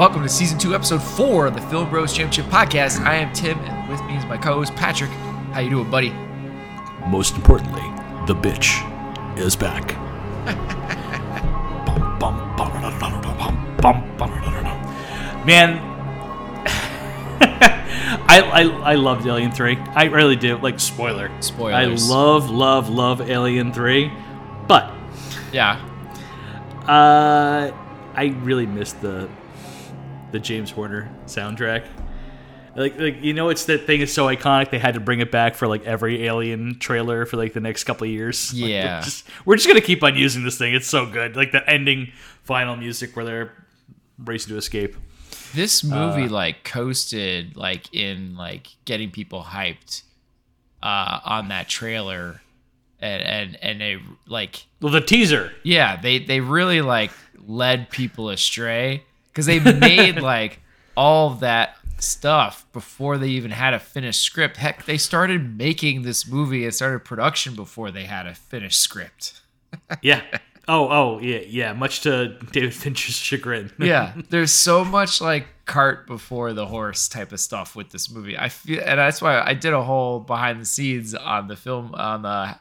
Welcome to season two, episode four of the Film Bros Championship Podcast. I am Tim, and with me is my co-host Patrick. How you doing, buddy? Most importantly, the bitch is back. Bum, bum, bum. Man, I, I I loved Alien Three. I really do. Like spoiler, spoiler. I love love love Alien Three, but Yeah. uh, I really missed the the James Horner soundtrack. Like, like you know, it's that thing is so iconic they had to bring it back for like every Alien trailer for like the next couple of years. Like, Yeah. we're just, we're just gonna keep on using this thing. It's so good. Like the ending final music where they're racing to escape. This movie like coasted like in like getting people hyped uh on that trailer and and and they like Well, the teaser. yeah, they they really like led people astray cuz they made like all of that stuff before they even had a finished script. Heck, they started making this movie and started production before they had a finished script. Yeah. Oh, oh, yeah, yeah. Much to David Fincher's chagrin. yeah there's so much like cart before the horse type of stuff with this movie i feel and that's why i did a whole behind the scenes on the film on the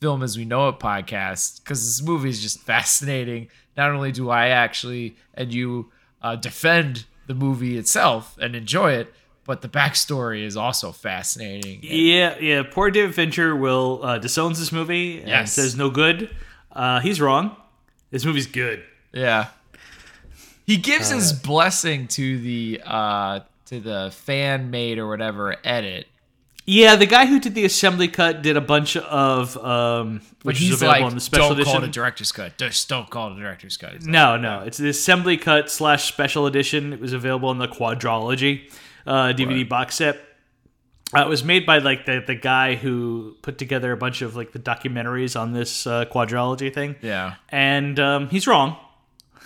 film as we know it podcast because this movie is just fascinating not only do i actually and you uh, defend the movie itself and enjoy it but the backstory is also fascinating Yeah, yeah. Poor David Fincher will uh, disowns this movie and Yes. says no good. Uh, he's wrong. This movie's good. Yeah. He gives his blessing to the uh to the fan made or whatever edit. Yeah, the guy who did the assembly cut did a bunch of um, which is available like, on the special don't edition. call it a director's cut. Just don't call it a director's cut. No, no, it's the assembly cut slash special edition. It was available in the quadrology uh, DVD box set. Uh, it was made by like the the guy who put together a bunch of like the documentaries on this uh, quadrology thing. Yeah. and um, he's wrong.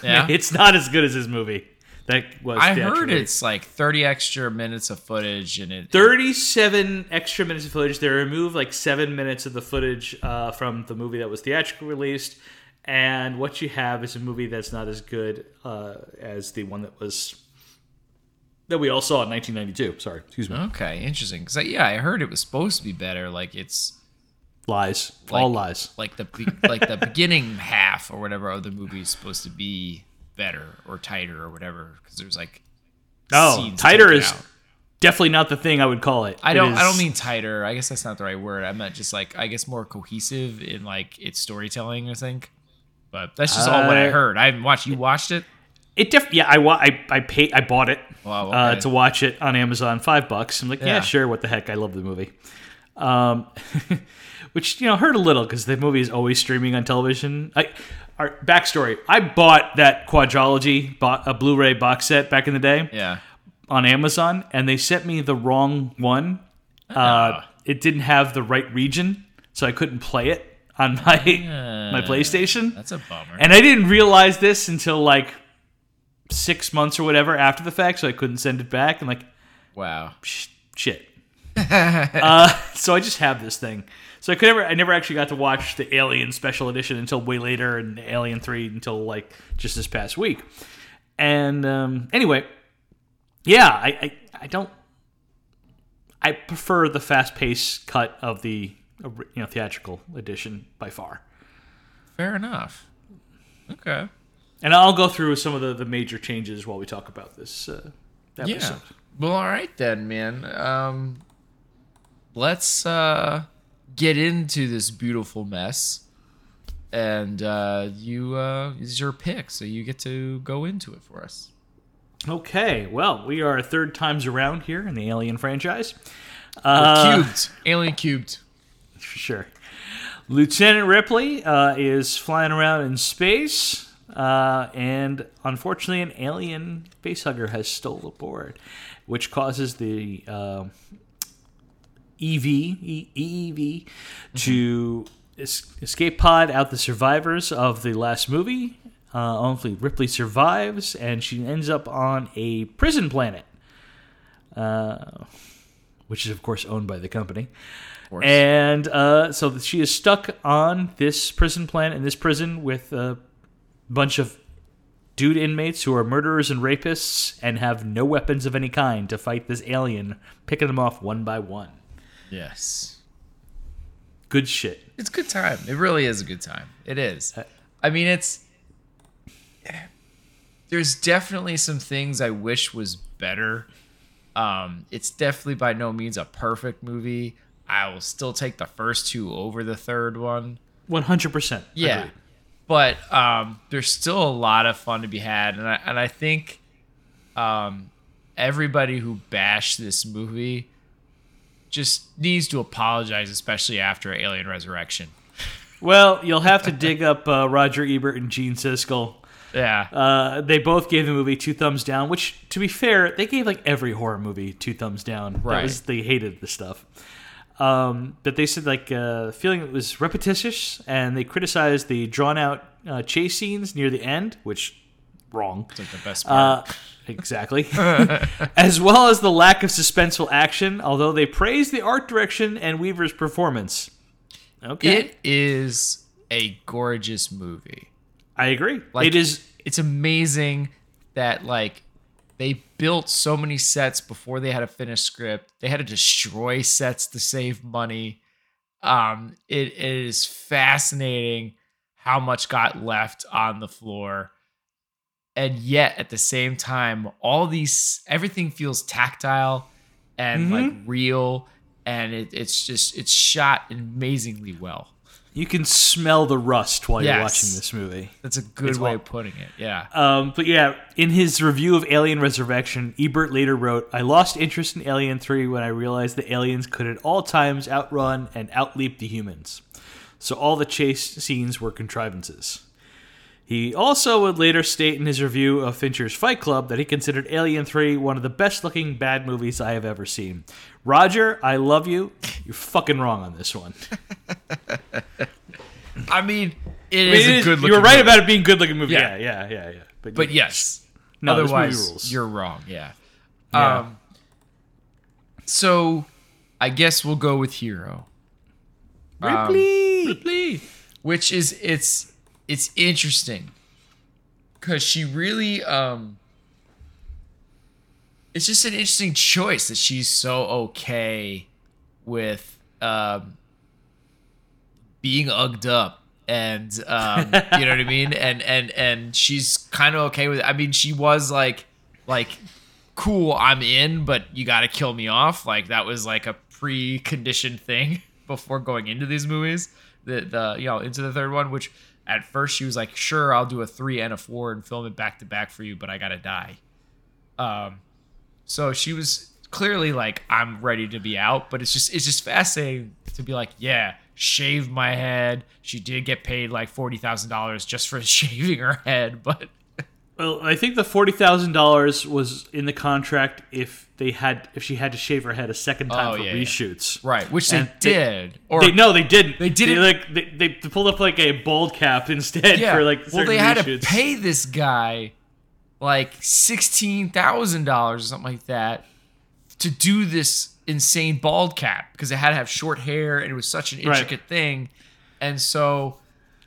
Yeah. It's not as good as his movie. That was I heard it's like 30 extra minutes of footage and it 37 extra minutes of footage. They removed like seven minutes of the footage uh, from the movie that was theatrically released. And what you have is a movie that's not as good uh, as the one that was that we all saw in 1992. Sorry, excuse me. Okay, interesting. Cuz yeah, I heard it was supposed to be better like it's Lies, Like- all lies. like the like the beginning half or whatever of the movie is supposed to be better or tighter or whatever cuz there's like Oh, tighter is out. definitely not the thing I would call it. I don't. I don't mean tighter. I guess that's not the right word. I meant just like I guess more cohesive in like its storytelling. I think, but that's just all what I Uh, heard. I haven't watched. You watched it? It def- yeah, I wa- I I paid I bought it Wow, uh, to watch it on Amazon, five bucks. I'm like, yeah. Yeah. sure, what the heck? I love the movie. Um, which you know hurt a little because the movie is always streaming on television. I, our backstory: I bought that quadrology, bought a Blu-ray box set back in the day Yeah. on Amazon, and they sent me the wrong one. Uh, it didn't have the right region, so I couldn't play it on my my PlayStation. That's a bummer. And I didn't realize this until like six months or whatever after the fact, so I couldn't send it back. And like, wow. sh- shit. uh, so I just have this thing. So I could never, I never actually got to watch the Alien Special Edition until way later, and Alien Three until like just this past week. And um, anyway, yeah, I, I, I don't. I prefer the fast-paced cut of the you know theatrical edition by far. Fair enough. Okay. And I'll go through some of the, the major changes while we talk about this uh, Yeah. Well, all right then, man. Um, let's uh get into this beautiful mess. And uh, you uh, is your pick, so you get to go into it for us. Okay, well, we are third times around here in the Alien franchise. Uh, cubed, alien cubed. for sure. Lieutenant Ripley uh, is flying around in space, uh, and unfortunately, an alien facehugger has stole aboard, which causes the uh, EV e- EEV to es- escape pod out the survivors of the last movie. Uh, hopefully, Ripley survives, and she ends up on a prison planet, uh, which is of course owned by the company. And uh, so she is stuck on this prison planet in this prison with a bunch of dude inmates who are murderers and rapists and have no weapons of any kind to fight this alien, picking them off one by one. Yes. Good shit. It's a good time. It really is a good time. It is. I mean, it's. There's definitely some things I wish was better. Um, it's definitely by no means a perfect movie. I will still take the first two over the third one. 100%. Yeah. Agreed. But um, there's still a lot of fun to be had, and I and I think um, everybody who bashed this movie just needs to apologize, especially after Alien Resurrection. Well, you'll have to dig up uh, Roger Ebert and Gene Siskel. Yeah, Uh, they both gave the movie two thumbs down, which, to be fair, they gave like every horror movie two thumbs down. Right. was, they hated the stuff. Um, but they said like uh, feeling it was repetitious, and they criticized the drawn out uh, chase scenes near the end, which wrong. it's like the best part. Exactly. as well as the lack of suspenseful action, although they praise the art direction and Weaver's performance. Okay. It is a gorgeous movie. I agree. Like it is It's amazing that like they built so many sets before they had a finished script. They had to destroy sets to save money. Um, it, it is fascinating how much got left on the floor, and yet at the same time, all these everything feels tactile and like real, and it, it's just it's shot amazingly well. you can smell the rust while you're watching this movie. That's a good It's way all- of putting it. Yeah. Um, but yeah, in his review of Alien Resurrection, Ebert later wrote, I lost interest in Alien 3 when I realized the aliens could at all times outrun and outleap the humans. So all the chase scenes were contrivances. He also would later state in his review of Fincher's Fight Club that he considered Alien 3 one of the best looking bad movies I have ever seen. Roger, I love you. You're fucking wrong on this one. I mean, it I mean, is it a is- good you were right movie. about it being a good looking movie. Yeah. Yeah, yeah, yeah, yeah. But, But yes. no, Otherwise, you're wrong. Yeah. Yeah. Um, so I guess we'll go with Hero. Um, Ripley. Ripley, which is it's it's interesting. Because she really um it's just an interesting choice that she's so okay with um being ugged up and um you know what I mean? And and and she's kind of okay with it. I mean she was like like cool I'm in but you got to kill me off. Like that was like a preconditioned thing before going into these movies. The the you know into the third one which at first she was like sure I'll do a 3 and a 4 and film it back to back for you but I got to die um so she was clearly like, I'm ready to be out, but it's just it's just fascinating to be like, yeah, shave my head. She did get paid like forty thousand dollars just for shaving her head, but Well, I think the forty thousand dollars was in the contract if they had if she had to shave her head a second time Oh, for yeah, yeah. reshoots. right, which they And they- did. or They, no, they didn't. They didn't- like they, they pulled up like a bald cap instead yeah, for like. well, they had reshoots. to pay this guy like sixteen thousand dollars or something like that to do this insane bald cap because it had to have short hair and it was such an Right. intricate thing, and so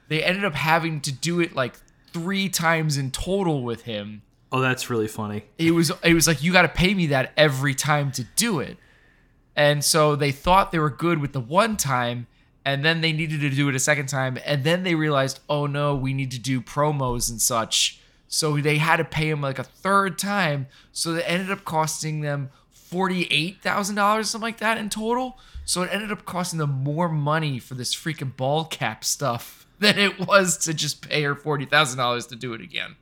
they ended up having to do it like three times in total with him. Oh, that's really funny. It was it was like you got to pay me that every time to do it, and so they thought they were good with the one time. And then they needed to do it a second time, and then they realized, oh no, we need to do promos and such. So they had to pay him like a third time. So it ended up costing them forty-eight thousand dollars, something like that in total. So it ended up costing them more money for this freaking ball cap stuff than it was to just pay her forty thousand dollars to do it again.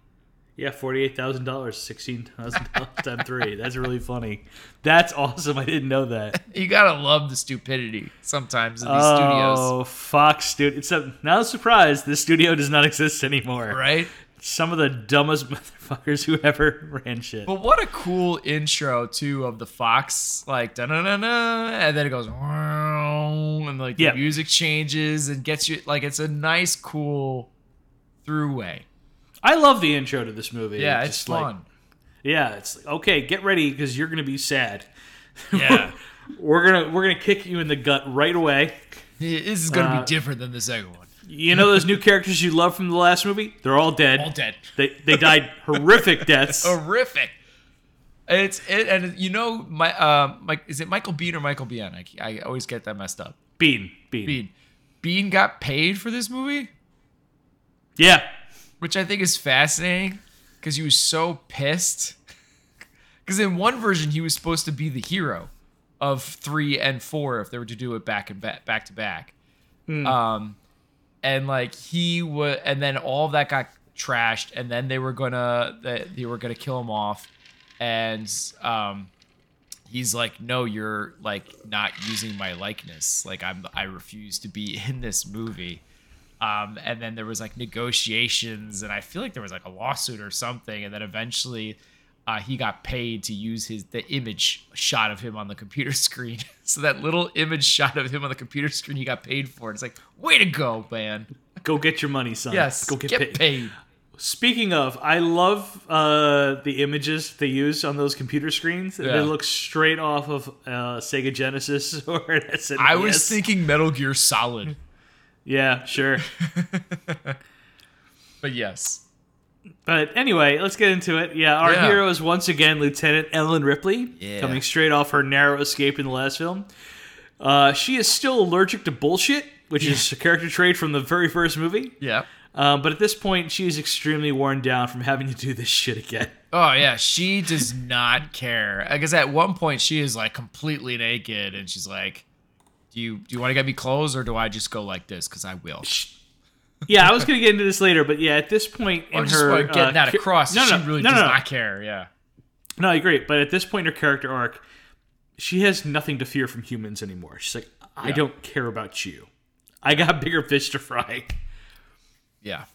Yeah, forty-eight thousand dollars, sixteen thousand dollars times three. That's really funny. That's awesome. I didn't know that. You gotta love the stupidity sometimes in these studios, Oh, Fox studio. It's a, not a surprise. This studio does not exist anymore. right? Some of the dumbest motherfuckers who ever ran shit. But what a cool intro too of the Fox, like da na na na, and then it goes and like the music changes and gets you like it's a nice, cool throughway. I love the intro to this movie. Yeah, it's like- fun. yeah, it's like, okay. Get ready because you're gonna be sad. Yeah, We're gonna we're gonna kick you in the gut right away. this is gonna Uh, be different than the second one. You know those new characters you love from the last movie? They're all dead. All dead. They they died horrific deaths. Horrific. It's it, and you know my uh, Mike is it Michael Bean or Michael Biehn? I, I always get that messed up. Bean, Bean, Bean, Bean got paid for this movie, Yeah, which I think is fascinating because he was so pissed. Because in one version he was supposed to be the hero of three and four if they were to do it back and back back to back. Um, and like he was, and then all of that got trashed, and then they were gonna they, they were gonna kill him off, and um, he's like, no, you're like not using my likeness. Like I'm, I refuse to be in this movie. Um, and then there was like negotiations, and I feel like there was like a lawsuit or something, and then eventually. Uh, he got paid to use his the image shot of him on the computer screen. so that little image shot of him on the computer screen, he got paid for. It's like, way to go, man! go get your money, son. Yes, go get, get paid. paid. Speaking of, I love uh, the images they use on those computer screens. They look straight off of uh, Sega Genesis or SNES. I was thinking Metal Gear Solid, yeah, sure. but yes, But anyway, let's get into it. Yeah, our Yeah. hero is once again Lieutenant Ellen Ripley, Yeah. coming straight off her narrow escape in the last film. Uh, she is still allergic to bullshit, which is a character trait from the very first movie. yeah. Um, but at this point, she is extremely worn down from having to do this shit again. Oh yeah, she does not care. Because at one point she is like completely naked, and she's like, "Do you do you want to get me clothes, or do I just go like this? Because I will." Yeah, I was going to get into this later, but yeah, at this point in I'm just her getting uh, that across. No, she really no, does no, no. not care. Yeah. No, I agree. But at this point in her character arc, she has nothing to fear from humans anymore. She's like, I Yeah. don't care about you. I got bigger fish to fry. Yeah.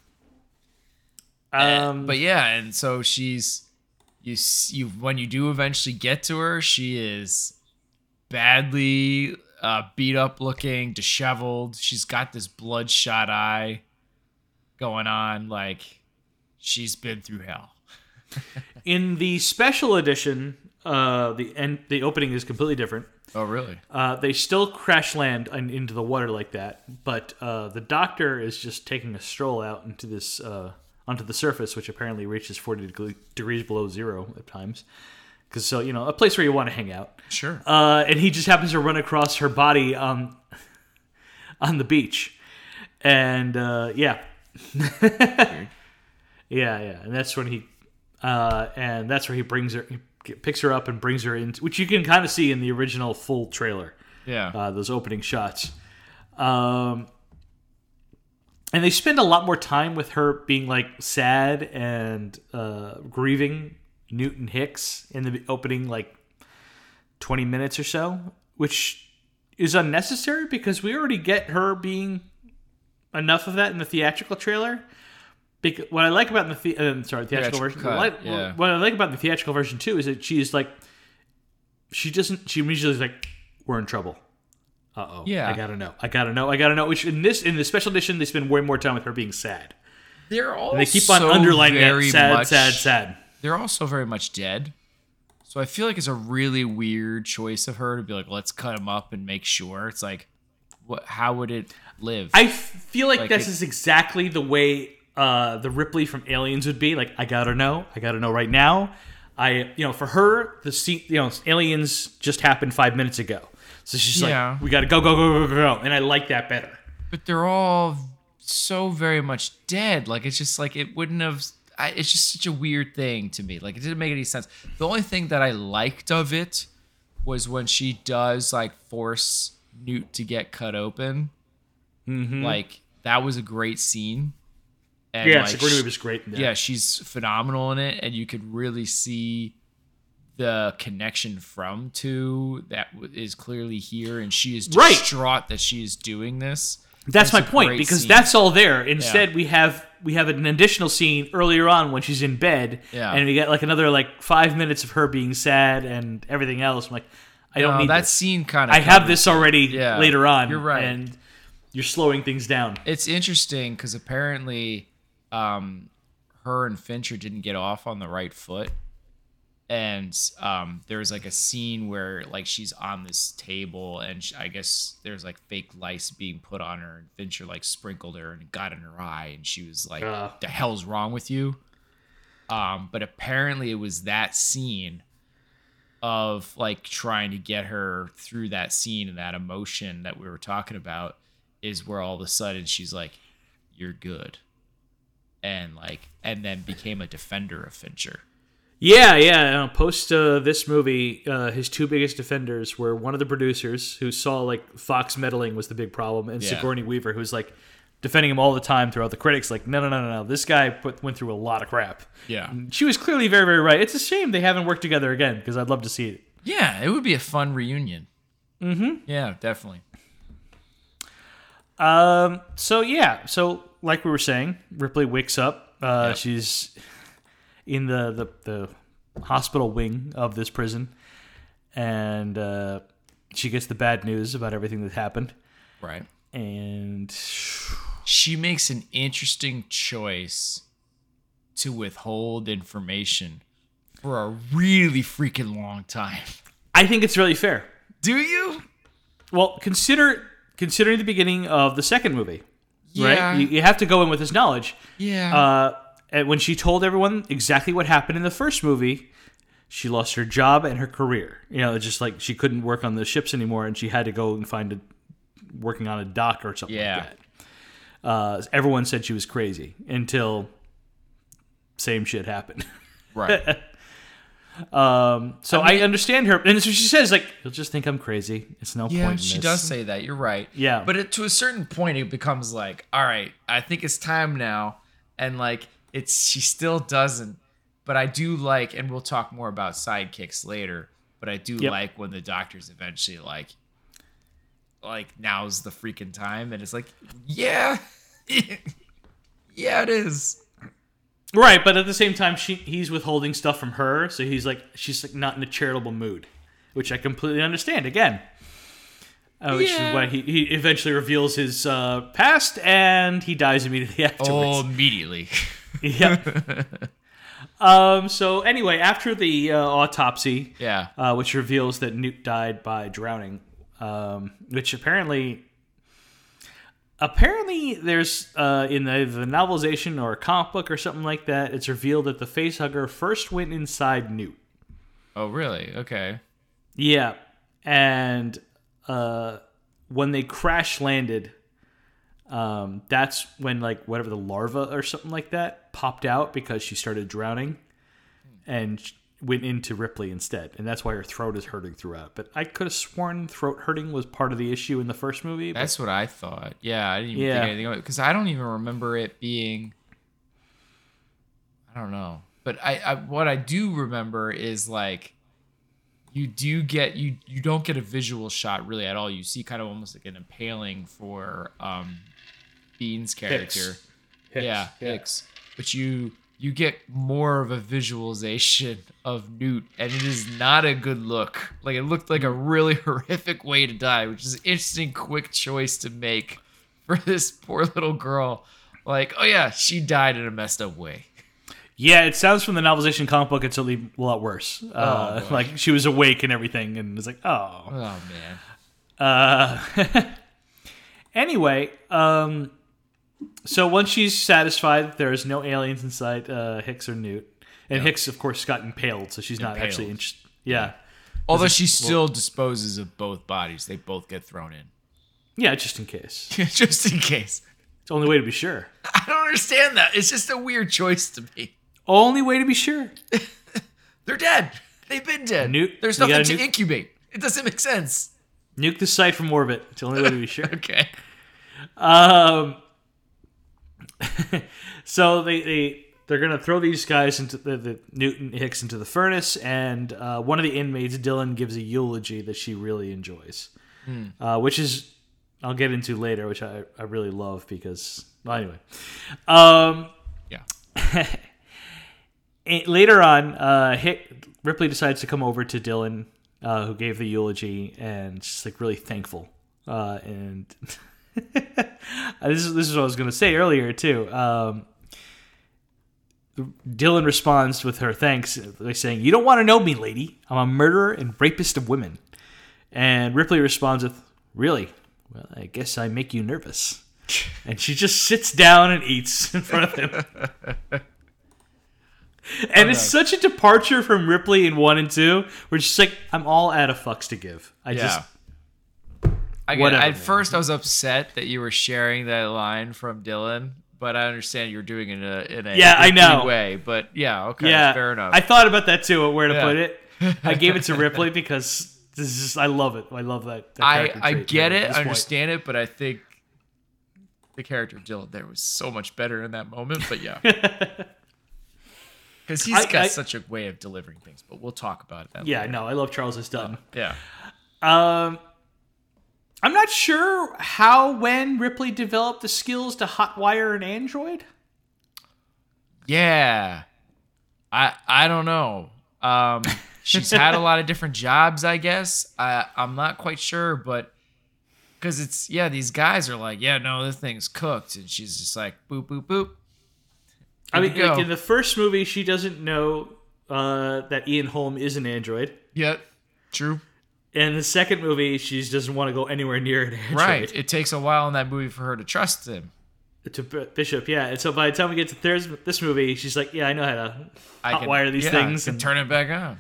Um, But yeah, and so she's you you when you do eventually get to her, she is badly uh, beat up looking, disheveled. She's got this bloodshot eye going on, like she's been through hell. in the special edition, uh, the end, the opening is completely different. Oh, really? Uh, they still crash land in, into the water like that, but uh, the doctor is just taking a stroll out into this uh, onto the surface, which apparently reaches forty deg- degrees below zero at times. Because so you know, a place where you want to hang out. Sure. uh, and he just happens to run across her body on on the beach, and uh, yeah, yeah, yeah, and that's when he uh, and that's where he brings her, he picks her up and brings her in, which you can kind of see in the original full trailer, yeah. uh, those opening shots. Um, and they spend a lot more time with her being like sad and uh, grieving Newton Hicks in the opening like 20 minutes or so, which is unnecessary because we already get her being enough of that in the theatrical trailer. Because what I like about the, the uh, sorry theatrical Theatrical version, cut, what, I- yeah. what I like about the theatrical version too is that she's like, she doesn't, she immediately is like, we're in trouble. Uh oh. Yeah. I gotta know. I gotta know. I gotta know. Which in this in the special edition they spend way more time with her being sad. They're all And they keep on so underlining that sad, much, sad, sad. They're also very much dead. So I feel like it's a really weird choice of her to be like, let's cut him up and make sure. It's like, what? How would it live? I f- feel like, Like this it- is exactly the way uh, the Ripley from Aliens would be. Like, I gotta know. I gotta know right now. I, you know, for her, the scene, you know, Aliens just happened five minutes ago. So she's Yeah. like, we gotta go, go, go, go, go, go. And I like that better. but they're all so very much dead. Like it's just like it wouldn't have. I, it's just such a weird thing to me. Like it didn't make any sense. The only thing that I liked of it was when she does like force Newt to get cut open. Mm-hmm. Like that was a great scene. And yeah, like, Sigourney Weaver's great yeah, she's phenomenal in it, and you could really see the connection from to that w- is clearly here, and she is Right. distraught that she is doing this. That's It's my point because scene. that's all there. Instead, we have we have an additional scene earlier on when she's in bed, Yeah. and we get like another like five minutes of her being sad and everything else. I'm like, I don't No, need that this. scene kind of. I have this already Yeah, later on. you're right. and you're slowing things down. It's interesting because apparently, um, her and Fincher didn't get off on the right foot. and um, was like a scene where like she's on this table and sh I guess there's like fake lice being put on her and Fincher like sprinkled her and got in her eye and she was like Ugh. the hell's wrong with you um, but apparently it was that scene of like trying to get her through that scene and that emotion that we were talking about is where all of a sudden she's like you're good and like and then became a defender of Fincher Yeah, yeah. Uh, post uh, this movie, uh, his two biggest defenders were one of the producers who saw like Fox meddling was the big problem, and Yeah. Sigourney Weaver, who's like defending him all the time throughout the critics. Like, no, no, no, no, no. This guy put, went through a lot of crap. yeah She was clearly very, very right. It's a shame they haven't worked together again because I'd love to see it. Yeah, it would be a fun reunion. Mm-hmm. Yeah, definitely. Um. So yeah. So like we were saying, Ripley wakes up. Uh, Yep. She's in the, the the hospital wing of this prison, and uh, she gets the bad news about everything that happened. Right. And She makes an interesting choice to withhold information for a really freaking long time. I think it's really fair. Do you? Well, consider considering the beginning of the second movie, Yeah. right? You, you have to go in with this knowledge. Yeah. Uh, and when she told everyone exactly what happened in the first movie, she lost her job and her career. You know, it's just like she couldn't work on the ships anymore, and she had to go and find a working on a dock or something Yeah. like that. Uh, everyone said she was crazy until same shit happened. right. Um, so I, understand her, and so she says like, "You'll just think I'm crazy. It's no Yeah, point." in she this." does say that. You're right. Yeah. But it, to a certain point, it becomes like, all right, I think it's time now, and like it's she still doesn't. But I do like, and we'll talk more about sidekicks later. But I do Yep. like when the doctors eventually like, like now's the freaking time, and it's like, yeah, yeah, it is. Right, but at the same time, she he's withholding stuff from her, so he's like she's like not in a charitable mood, which I completely understand. Again, uh, which Yeah. is why he, he eventually reveals his uh, past and he dies immediately afterwards. Oh, immediately. yeah. um. So anyway, after the uh, autopsy, yeah. uh, which reveals that Newt died by drowning, um, which apparently. Apparently, there's uh, in the, the novelization or a comic book or something like that. It's revealed that the facehugger first went inside Newt. Oh, really? Okay. Yeah, and uh, when they crash landed, um, that's when like whatever the larva or something like that popped out because she started drowning, and went into Ripley instead, and that's why her throat is hurting throughout. But I could have sworn throat hurting was part of the issue in the first movie. But That's what I thought. Yeah, I didn't even Yeah. think anything of it because I don't even remember it being. I don't know, but I, I what I do remember is like, you do get you you don't get a visual shot really at all. You see kind of almost like an impaling for um, Biehn's character. Hicks. Yeah, Hicks. But you you get more of a visualization of Newt, and it is not a good look. Like it looked like a really horrific way to die, which is an interesting, quick choice to make for this poor little girl. Like, oh yeah, she died in a messed up way. Yeah, it sounds from the novelization comic book. It's only a lot worse. Uh, like she was awake and everything, and it's like, oh. Oh man. Uh, anyway, um, so once she's satisfied that there's no aliens inside uh, Hicks or Newt, and Hicks, of course, got impaled, so she's not actually Impaled. interested. Yeah, Although she still disposes of both bodies, they both get thrown in, yeah, just in case. just in case. It's the only way to be sure. I don't understand that. It's just a weird choice to me. Only way to be sure. They're dead. They've been dead. Nuke- There's nothing to nuke- incubate. It doesn't make sense. Nuke the site from orbit. It's the only way to be sure. Okay. Um, so they they they're gonna throw these guys into the, the Newton Hicks into the furnace, and uh, one of the inmates, Dillon, gives a eulogy that she really enjoys, uh, which is I'll get into later, which I I really love because well, anyway, um, Yeah. later on, uh, Hick, Ripley decides to come over to Dillon, uh, who gave the eulogy, and she's like really thankful. Uh, and this is this is what I was going to say earlier too. Um, Dillon responds with her thanks by saying, "You don't want to know me, lady. I'm a murderer and rapist of women." And Ripley responds with, "Really? Well, I guess I make you nervous." and she just sits down and eats in front of him. and it's such a departure from Ripley in one and two, where she's like, "I'm all out of fucks to give. I Yeah. just I get, Whatever, at man. first, I was upset that you were sharing that line from Dillon, but I understand you're doing it in a in a Yeah, I know. way. But yeah, okay, yeah, fair enough. I thought about that too, where to Yeah. put it. I gave it to Ripley because this is just, I love it. I love that. that I, I get it, I point. understand it, but I think the character of Dillon there was so much better in that moment. But yeah, because he's I- got I- such a way of delivering things. But we'll talk about that. Yeah, later. no, I love Charles S. Dutton. yeah. Um, I'm not sure how when Ripley developed the skills to hotwire an android. Yeah. I I don't know. Um she's had a lot of different jobs, I guess. I I'm not quite sure, but cuz it's yeah, these guys are like, "Yeah, no, this thing's cooked." And she's just like, "Boop boop boop." I mean, like in the first movie, she doesn't know uh, that Ian Holm is an android. Yeah. True. In the second movie, she doesn't want to go anywhere near an android. Right. It takes a while in that movie for her to trust him. To B- Bishop, yeah. And so by the time we get to third, this movie, she's like, "Yeah, I know how to I can hotwire these yeah, things." And turn it back on.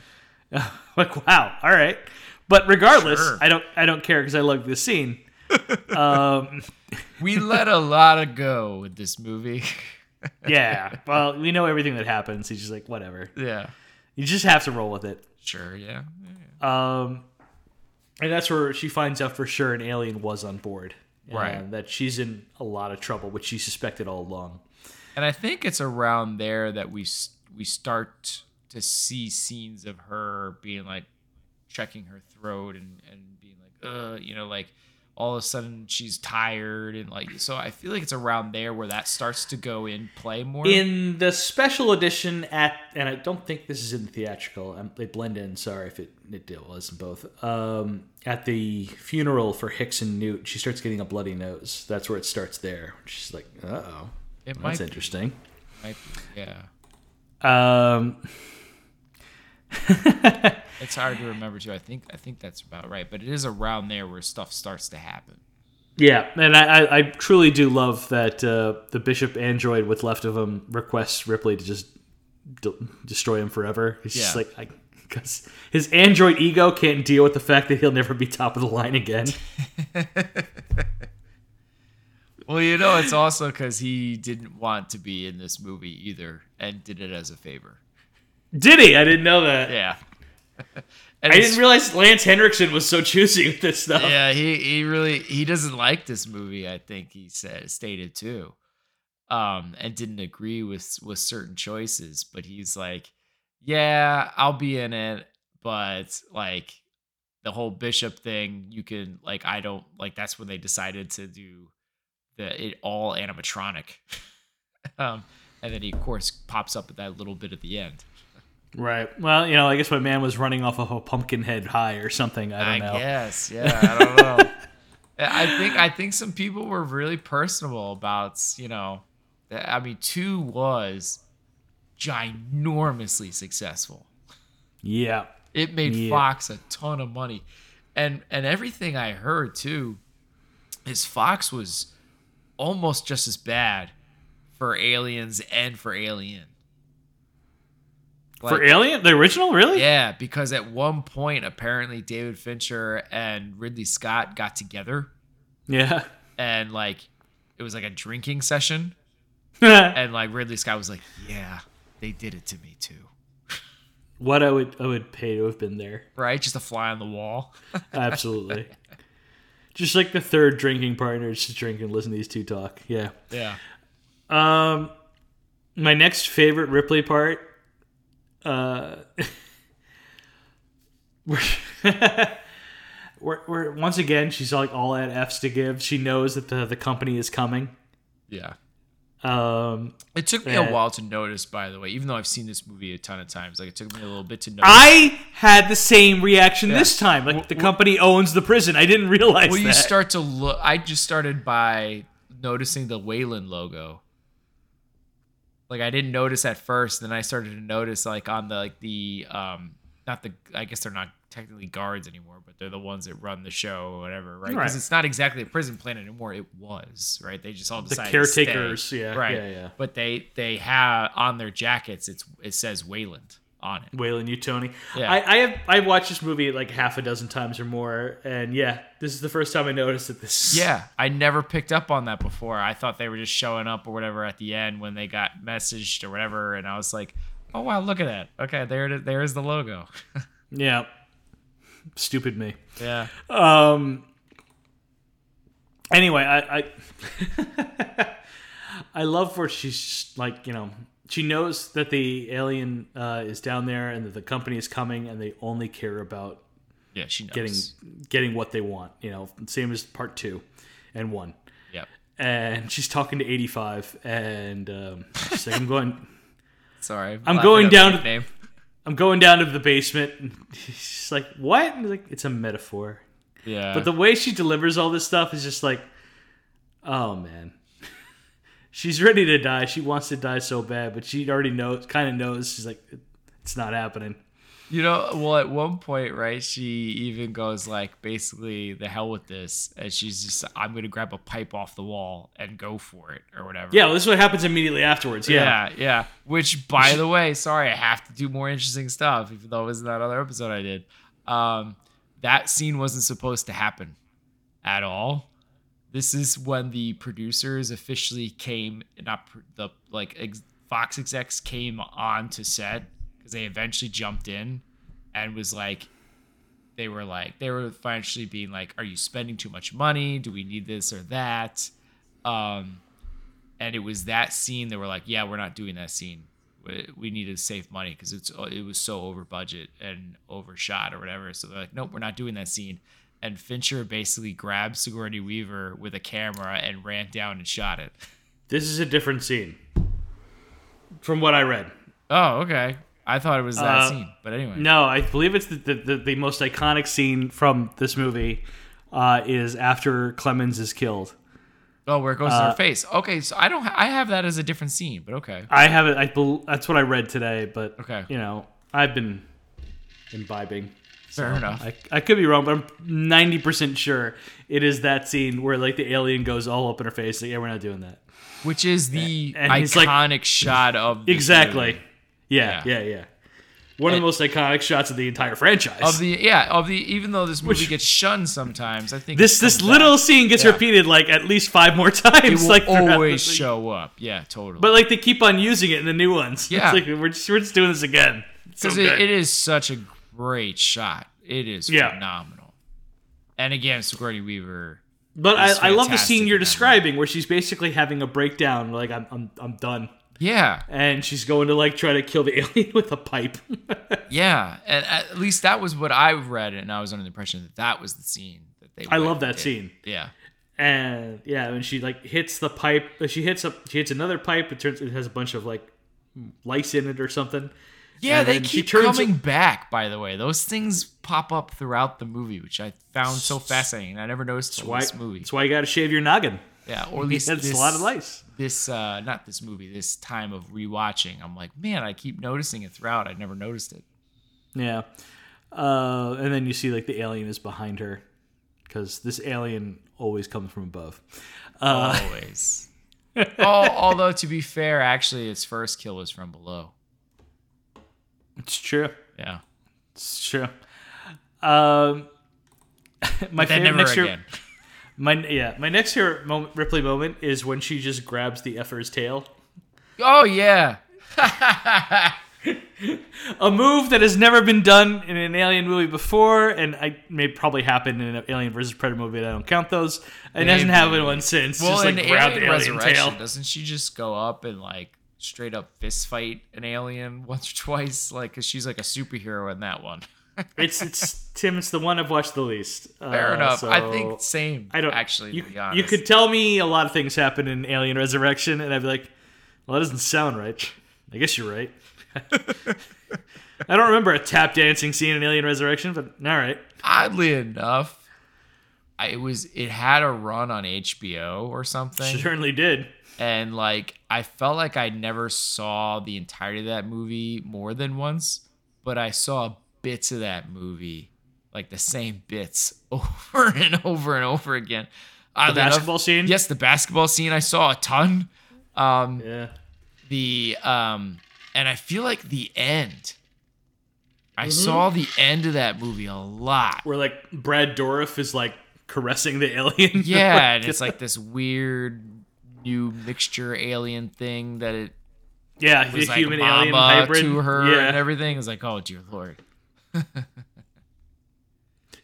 like, wow, all right. But regardless, Sure. I don't, I don't care because I love this scene. um, We let a lot of go with this movie. yeah. Well, we know everything that happens. He's just like, whatever. yeah. You just have to roll with it. Sure, yeah. yeah. Um, and that's where she finds out for sure an alien was on board. Right. And that she's in a lot of trouble, which she suspected all along. And I think it's around there that we we start to see scenes of her being like checking her throat and and being like uh you know like all of a sudden she's tired and like so I feel like it's around there where that starts to go in play more. In the special edition at, and I don't think this is in the theatrical. Um, they blend in. Sorry if it it was in both. Um, at the funeral for Hicks and Newt, she starts getting a bloody nose. That's where it starts. There, she's like, "Uh oh, it might that's be, interesting." might be, yeah. Um, It's hard to remember too. I think I think that's about right, but it is around there where stuff starts to happen. yeah, and I, I, truly do love that uh, the Bishop android, what's left of him, requests Ripley to just d- destroy him forever. He's just like, I, because his android ego can't deal with the fact that he'll never be top of the line again. Well, you know, it's also because he didn't want to be in this movie either, and did it as a favor. Did he? I didn't know that. Yeah. And I didn't realize Lance Henriksen was so choosy with this stuff. Yeah, he he really he doesn't like this movie. I think he said stated too, um, and didn't agree with with certain choices. But he's like, yeah, I'll be in it, but like the whole bishop thing, you can like I don't like. That's when they decided to do the it all animatronic, um, and then he of course pops up at that little bit at the end. Right. Well, you know, I guess my man was running off of a Pumpkinhead high or something. I I don't know. guess. Yeah, I don't know. I think I think some people were really personable about you know, I mean, two was ginormously successful. Yeah. It made Yeah. Fox a ton of money, and and everything I heard too, is Fox was almost just as bad for Aliens and for Alien. For Alien, the original, really? yeah, because at one point, apparently David Fincher and Ridley Scott got together Yeah. and like it was like a drinking session. And like Ridley Scott was like, Yeah, they did it to me too. what I would I would pay to have been there. Right? Just a fly on the wall. Absolutely. Just like the third drinking partner, just drink and listen to these two talk. Yeah. yeah. Um, my next favorite Ripley part, uh, where, where, where once again she's like all at F's to give. She knows that the the company is coming. Yeah. Um, It took me Yeah. a while to notice, by the way, even though I've seen this movie a ton of times. Like it took me a little bit to notice. I had the same reaction this time. Like the company owns the prison. I didn't realize well, that. you start to look. I just started by noticing the Weyland logo. Like I didn't notice at first, then I started to notice like on the like the um not the I guess they're not technically guards anymore, but they're the ones that run the show or whatever, right? Because Right. it's not exactly a prison planet anymore. It was, right? They just all The decided to stay. caretakers, yeah, right. yeah, yeah. But they they have on their jackets it's it says Weyland on it. Weyland-Yutani. Yeah. I, I have I watched this movie like half a dozen times or more, and yeah, this is the first time I noticed that this. Yeah, I never picked up on that before. I thought they were just showing up or whatever at the end when they got messaged or whatever, and I was like, "Oh wow, look at that! Okay, there it is. There is the logo." yeah. Stupid me. yeah, Um. Anyway, I I, I love where she's like you know she knows that the alien uh, is down there and that the company is coming and they only care about yeah, she knows. getting getting what they want. You know, same as part two and one. Yep. And she's talking to eighty five and um, she's like, I'm going. Sorry, I'm going down to-. I'm going down to the basement. And she's like, "What?" And like, "It's a metaphor." Yeah, But the way she delivers all this stuff is just like, oh man. She's ready to die. She wants to die so bad, but she already knows, kind of knows. She's like, it's not happening. You know, well, at one point, right, she even goes like, basically, the hell with this, and she's just, I'm gonna grab a pipe off the wall and go for it, or whatever. Yeah, well, this is what happens immediately afterwards. Yeah. yeah, yeah. Which, by the way, sorry, I have to do more interesting stuff, even though it was in that other episode I did. Um, that scene wasn't supposed to happen at all. This is when the producers officially came, not the like ex- Fox execs came on to set because they eventually jumped in and was like, they were like, they were financially being like, "Are you spending too much money? Do we need this or that?" Um, and it was that scene that were like, "Yeah, we're not doing that scene. We- We need to save money because it's it was so over budget and overshot or whatever." So they're like, "Nope, we're not doing that scene." And Fincher basically grabbed Sigourney Weaver with a camera and ran down and shot it. This is a different scene from what I read. Oh, okay. I thought it was that Uh, scene, but anyway. No, I believe it's the, the, the, most iconic scene from this movie uh, is after Clemens is killed. Oh, where it goes to uh, her face. Okay, so I don't. Ha- I have that as a different scene, but okay. I have it. I bel that's what I read today, but Okay. you know, I've been imbibing. Fair enough. I, I could be wrong, but I'm ninety percent sure it is that scene where like the alien goes all up in her face. Like, yeah, we're not doing that. Which is the And like- iconic shot of Exactly. Yeah, yeah, Yeah. yeah. One of the most iconic shots of the entire franchise. of the yeah of the even though this movie Which- gets shunned sometimes i think this this little back. scene gets Yeah. repeated like at least five more times. it like always show up yeah totally But like they keep on using it in the new ones. Yeah. it's like we're just we're just doing this again. Because good. it, it is such a great shot it is Yeah. phenomenal and again Sigourney Weaver But I, I love the scene you're that describing where she's basically having a breakdown. Like I'm I'm I'm done. yeah and she's going to like try to kill the alien with a pipe. yeah and at least that was what I read and I was under the impression that that was the scene that they I love that did. scene. yeah And yeah, when she like hits the pipe, she hits up, she hits another pipe. It turns, it has a bunch of like lice in it or something. Yeah, And they keep coming back. By the way, those things pop up throughout the movie, which I found so fascinating. I never noticed till Why? this movie. That's why you got to shave your noggin. Yeah, or at least It's this, a lot of lice. This, uh, not this movie. This time of rewatching, I'm like, man, I keep noticing it throughout. I never noticed it. Yeah. Uh, and then you see like the alien is behind her because this alien always comes from above. Uh, Always. oh, although to be fair, actually, its first kill was from below. It's true. Yeah, It's true. Um, my favorite never next year, my yeah, my next year moment, Ripley moment is when she just grabs the effer's tail. Oh yeah, a move that has never been done in an alien movie before, and I may probably happen in an Alien versus Predator movie. I don't count those. It hasn't happened one since. well, just like in grab Alien the alien Resurrection, tail. doesn't she just go up and like straight up fist fight an alien once or twice? Like, cause she's like a superhero in that one. It's it's Tim. It's the one I've watched the least. Fair Uh, enough. I think same. I don't actually. You, to be you could tell me a lot of things happen in Alien Resurrection, and I'd be like, "Well, that doesn't sound right." I guess you're right. I don't remember a tap dancing scene in Alien Resurrection, but all right. oddly enough, I, it was it had a run on HBO or something, Certainly did. And like I felt like I never saw the entirety of that movie more than once, but I saw bits of that movie, like the same bits over and over and over again. The Oddly enough- basketball scene. Yes, the basketball scene I saw a ton. Um, Yeah. the um, and I feel like the end. I Mm-hmm. saw the end of that movie a lot. Where like Brad Dourif is like caressing the alien. Yeah, and it's like this weird new mixture alien thing that it yeah, the was like human alien hybrid to her Yeah. and everything. It's like, oh dear lord.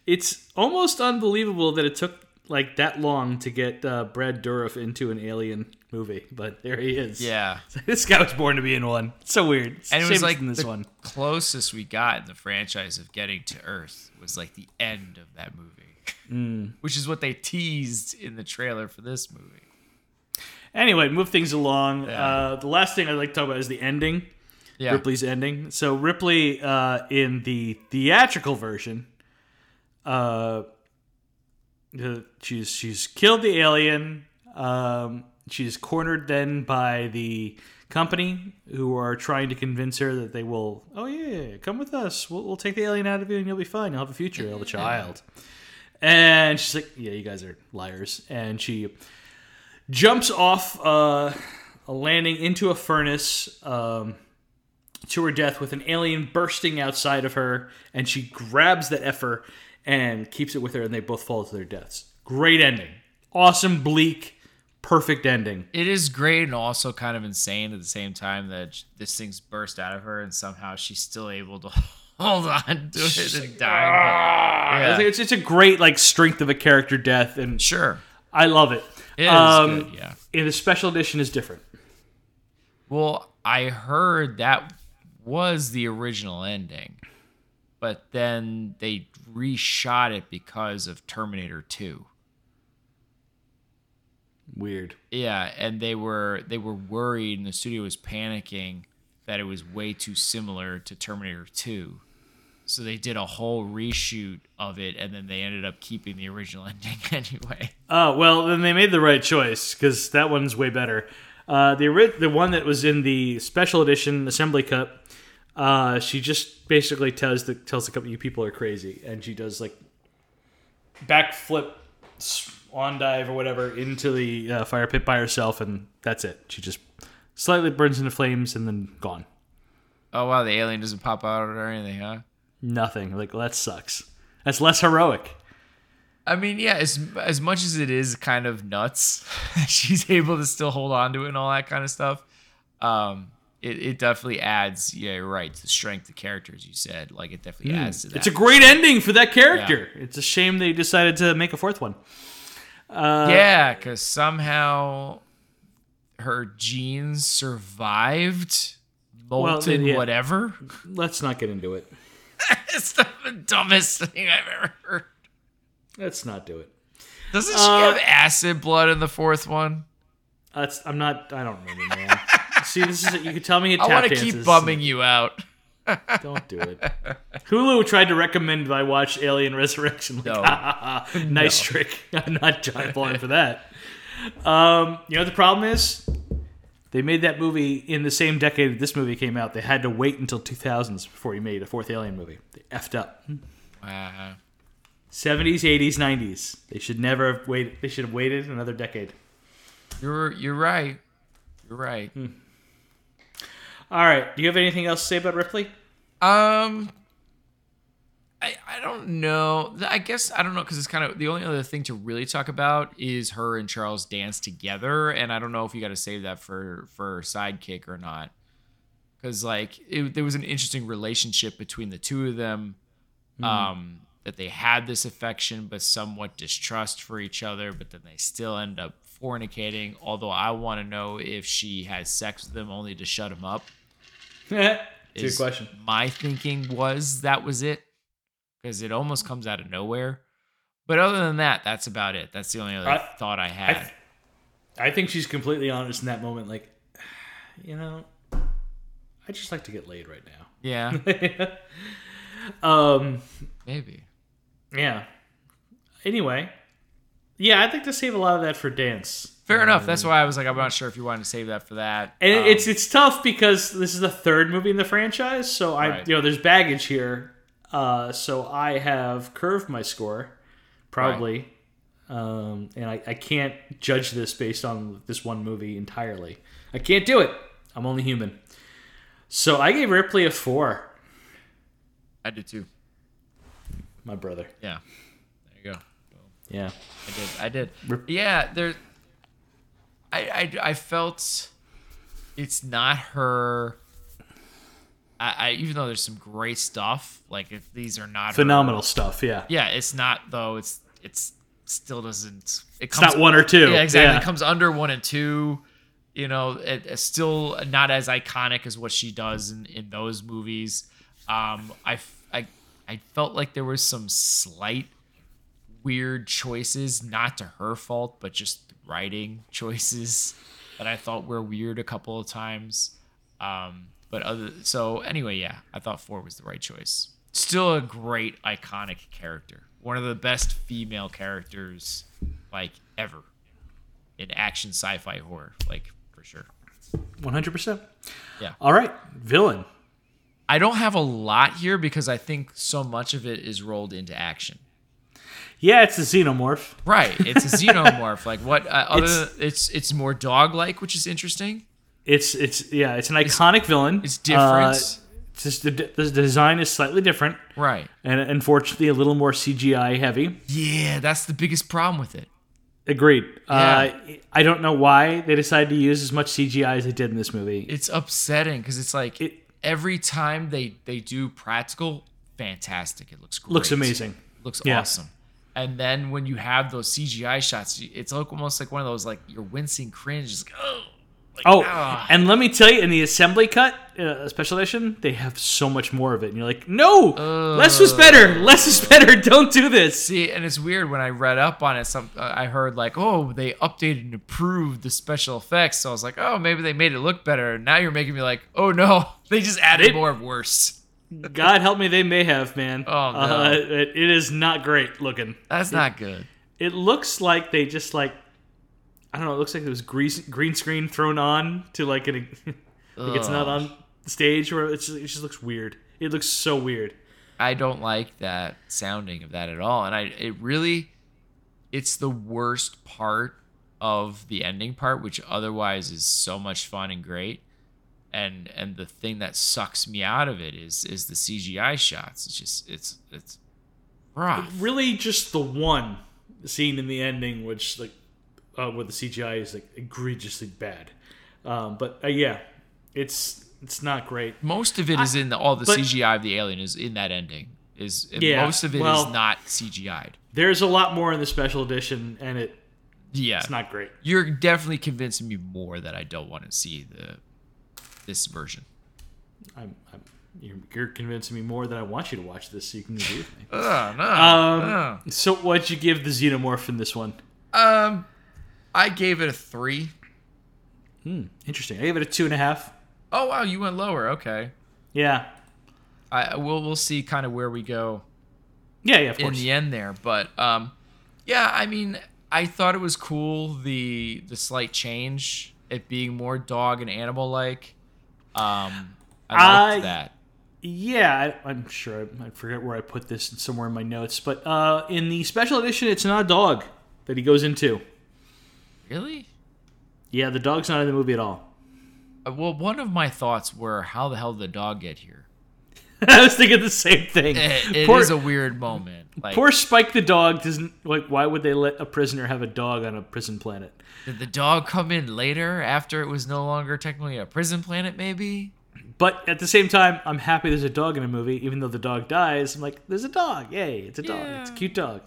It's almost unbelievable that it took like that long to get uh, Brad Dourif into an alien movie, but there he is. Yeah, this guy was born to be in one. It's so weird. It's and it was like this the one. closest we got in the franchise of getting to Earth was like the end of that movie, Mm. which is what they teased in the trailer for this movie. Anyway, move things along. Yeah. Uh, the last thing I'd like to talk about is the ending. Yeah, Ripley's ending. So Ripley uh, in the theatrical version, uh, uh, she's she's killed the alien. Um, she's cornered then by the company who are trying to convince her that they will. Oh yeah, come with us. We'll, we'll take the alien out of you and you'll be fine. You'll have a future. You'll have a child. And she's like, yeah, you guys are liars. And she jumps off uh, a landing into a furnace. Um, to her death with an alien bursting outside of her, and she grabs that effer and keeps it with her, and they both fall to their deaths. Great ending. Awesome, bleak, perfect ending. it is great and also kind of insane at the same time that this thing's burst out of her and somehow she's still able to hold on to it and die. I Yeah. it's, it's a great like strength of a character death, and Sure, I love it. it is Um, good. Yeah. And the special edition is different. Well, I heard that was the original ending, but then they reshot it because of Terminator 2. Weird. Yeah, and they were they were worried and the studio was panicking that it was way too similar to Terminator 2. So they did a whole reshoot of it and then they ended up keeping the original ending anyway. Oh well, then they made the right choice because that one's way better. Uh, the the one that was in the special edition assembly cut, uh, she just basically tells the tells the couple you people are crazy, and she does like backflip, swan dive or whatever into the uh, fire pit by herself, and that's it. She just slightly burns into flames and then gone. Oh wow, the alien doesn't pop out or anything, huh? Nothing. Like that sucks. That's less heroic. I mean, yeah, as as much as it is kind of nuts, she's able to still hold on to it and all that kind of stuff. Um, it, it definitely adds, yeah, you're right, the strength of character, as you said. Like it definitely adds to that. It's a great ending for that character. It's a shame they decided to make a fourth one. yeah, because somehow her genes survived molten yeah. whatever. Let's not get into it. it's the dumbest thing I've ever heard. Let's not do it. Doesn't she Uh, have acid blood in the fourth one? That's I'm not. I don't remember, man. See, this is you can tell me. It I want to keep bumming you out. Don't do it. Hulu tried to recommend I watch Alien Resurrection. Like, No. nice trick. I'm not John falling for that. Um, you know what the problem is? They made that movie in the same decade that this movie came out. They had to wait until 2000s before he made a fourth Alien movie. They effed up. Uh, 70s, 80s, 90s. They should never have waited. They should have waited another decade. you're you're right. You're right. Hmm. All right. Do you have anything else to say about Ripley? Um, I I don't know. I guess I don't know because it's kind of the only other thing to really talk about is her and Charles Dance together, and I don't know if you got to save that for for sidekick or not. Because like it, there was an interesting relationship between the two of them, um, that they had this affection but somewhat distrust for each other, but then they still end up fornicating. Although I want to know if she has sex with him only to shut him up. Good question. My thinking was that was it because it almost comes out of nowhere. But other than that, that's about it. That's the only other I- thought I had. I, I think she's completely honest in that moment. Like, you know, I just like to get laid right now. yeah, um, maybe. yeah. Anyway, Yeah, I'd like to save a lot of that for dance. Fair enough. That's why I was like, I'm not sure if you wanted to save that for that. And Um, it's it's tough because this is the third movie in the franchise, so I Right. you know there's baggage here. Uh, so I have curved my score, probably, um, and I, I can't judge this based on this one movie entirely. I can't do it. I'm only human. So I gave Ripley a four. I did too. My brother. Yeah. There you go. Yeah. I did. I did. Rip- Yeah, there. I, I I felt it's not her. I, I even though there's some great stuff, like if these are not Phenomenal stuff. Yeah. yeah, it's not though. It's it's still doesn't. It It's not one or two. Yeah, exactly. Yeah. It comes under one and two. You know, it, it's still not as iconic as what she does in, in those movies. Um, I, I, I felt like there was some slight weird choices, not to her fault, but just writing choices that I thought were weird a couple of times. Um, but other so anyway, yeah, I thought four was the right choice. Still a great iconic character, one of the best female characters like ever in action sci-fi horror, like for sure. One hundred percent. Yeah. All right. Villain. I don't have a lot here because I think so much of it is rolled into action. Yeah, it's the xenomorph. Right, it's a xenomorph. like what? Uh, other It's- it's it's more dog-like, which is interesting. It's it's yeah, it's an iconic villain. it's different. Uh, it's just the, the design is slightly different, Right. and unfortunately a little more CGI heavy. Yeah, that's the biggest problem with it. Agreed. Uh, I don't know why they decided to use as much CGI as they did in this movie. It's upsetting because it's like It- every time they they do practical, fantastic. It looks great. looks amazing. Looks Yeah. awesome. And then when you have those CGI shots, it's almost like one of those like you're wincing cringe. Like, oh, like, Oh, ah. and let me tell you, in the assembly cut, uh, special edition, they have so much more of it, and you're like, no, less is better. Less is better. Don't do this. See, and it's weird when I read up on it. Some uh, I heard like, oh, they updated and improved the special effects. So I was like, oh, maybe they made it look better. And now you're making me like, oh no, they just added They- more of worse. God help me, they may have, man. Oh, no. Uh, it, it is not great looking. That's not good. It looks like they just like I don't know. It looks like it was green green screen thrown on to like an like it's not on stage where it's just, it just looks weird. It looks so weird. I don't like that sounding of that at all. And I it really it's the worst part of the ending part, which otherwise is so much fun and great. And and the thing that sucks me out of it is is the CGI shots. It's just it's it's rough. Really, just the one scene in the ending, which like uh, where the CGI is like egregiously bad. Um, but uh, yeah, it's it's not great. Most of it is in the, all the but- CGI of the alien is in that ending. Is Yeah, most of it is well- not CGI'd. There's a lot more in the special edition, and it Yeah, it's not great. you're definitely convincing me more that I don't want to see the this version. I'm, I'm you're, convincing me more that I want you to watch this so you can agree with me. Oh, no. Um, so what'd you give the xenomorph in this one? Um, I gave it a three. Hmm, interesting. I gave it a two and a half. Oh wow, you went lower. Okay. Yeah, I we'll we'll see kind of where we go yeah, yeah. Of in the end there, but um, yeah, I mean, I thought it was cool the the slight change, it being more dog and animal like. Um, I liked I- that. Yeah, I, I'm sure. I, I forget where I put this somewhere in my notes, but uh, in the special edition, it's not a dog that he goes into. Really? Yeah, the dog's not in the movie at all. Uh, Well, one of my thoughts were, how the hell did the dog get here? I was thinking the same thing. It, it is poor, a weird moment. Like, poor Spike the dog doesn't like. Why would they let a prisoner have a dog on a prison planet? did the dog come in later after it was no longer technically a prison planet? Maybe. But at the same time, I'm happy there's a dog in a movie, even though the dog dies. I'm like, there's a dog. Yay, it's a dog. It's a cute dog.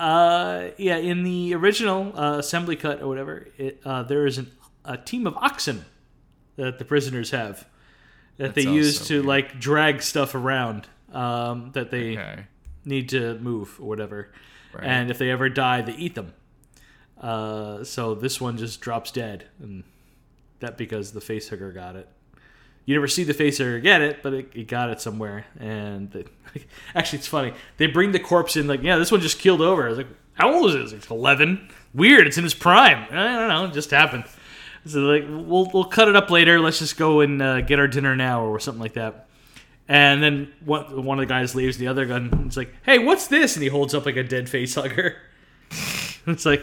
Uh, yeah, in the original uh, assembly cut or whatever, it, uh, there is an, a team of oxen that the prisoners have that they use to weird. like drag stuff around um, that they Okay. need to move or whatever. Right. And if they ever die, they eat them. Uh, so this one just drops dead, and that because the face hugger got it. You never see the face hugger get it, but it, it got it somewhere. And actually, it's funny. They bring the corpse in, like, yeah, this one just keeled over. I was like, How old is it? It's like eleven. Weird. It's in his prime. I don't know. It just happened. So like, we'll we'll cut it up later. Let's just go and uh, get our dinner now, or something like that. And then one one of the guys leaves. The other gun is like, "Hey, what's this?" And he holds up like a dead face hugger. it's like,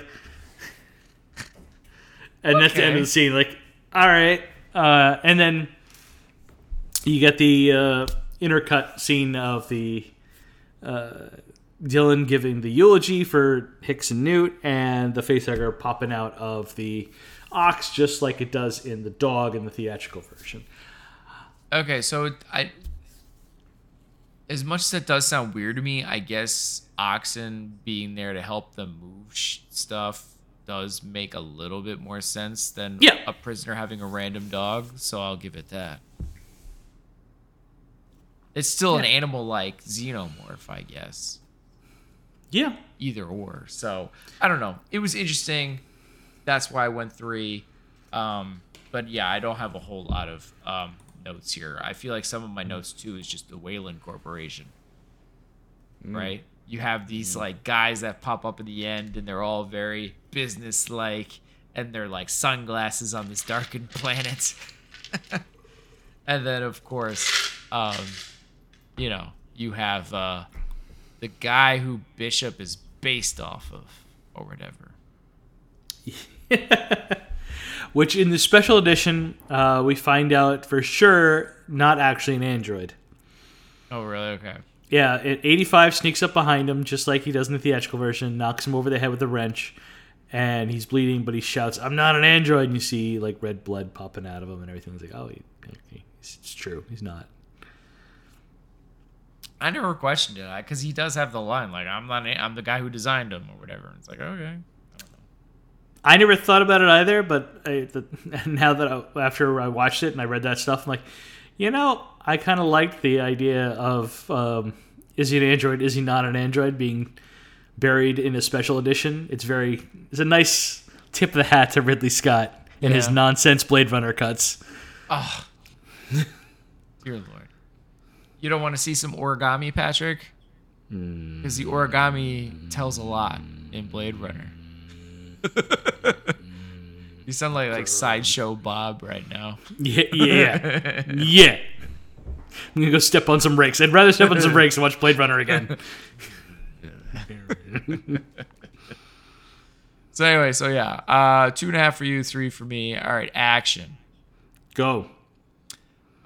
and that's the end of the scene. Like, all right. Uh, and then you get the uh, intercut scene of the uh, Dillon giving the eulogy for Hicks and Newt, and the facehugger popping out of the ox, just like it does in the dog in the theatrical version. Okay, so I, as much as that does sound weird to me, I guess oxen being there to help them move sh- stuff does make a little bit more sense than Yeah. a prisoner having a random dog. So I'll give it that. It's still an animal-like xenomorph, I guess. Yeah, Either or. So I don't know. It was interesting. That's why I went three. Um, but yeah, I don't have a whole lot of um, notes here. I feel like some of my notes too is just the Weyland Corporation. Right? You have these like guys that pop up in the end and they're all very business like and they're like sunglasses on this darkened planet. and then of course, um, you know, you have uh the guy who Bishop is based off of or whatever. which in the special edition, uh, we find out for sure not actually an android. Oh really? Okay. Yeah, it, 85 sneaks up behind him just like he does in the theatrical version, knocks him over the head with a wrench, and he's bleeding, but he shouts, I'm not an android. And you see like red blood popping out of him and everything. It's like, oh, he, he- it's true. He's not. I never questioned it because he does have the line like I'm not I'm the guy who designed him or whatever. And It's like okay. I never thought about it either, but I, the, now that I, after I watched it and I read that stuff, I'm like, you know, I kind of liked the idea of um, is he an android? Is he not an android? Being buried in a special edition. It's very, it's a nice tip of the hat to Ridley Scott and his nonsense Blade Runner cuts. Oh, dear lord! You don't want to see some origami, Patrick? Because the origami tells a lot in Blade Runner. you sound like like sideshow Bob right now. Yeah, yeah, yeah. I'm gonna go step on some rakes. I'd rather step on some rakes than watch Blade Runner again. So anyway, so yeah, uh, two and a half for you, three for me. All right, action. Go.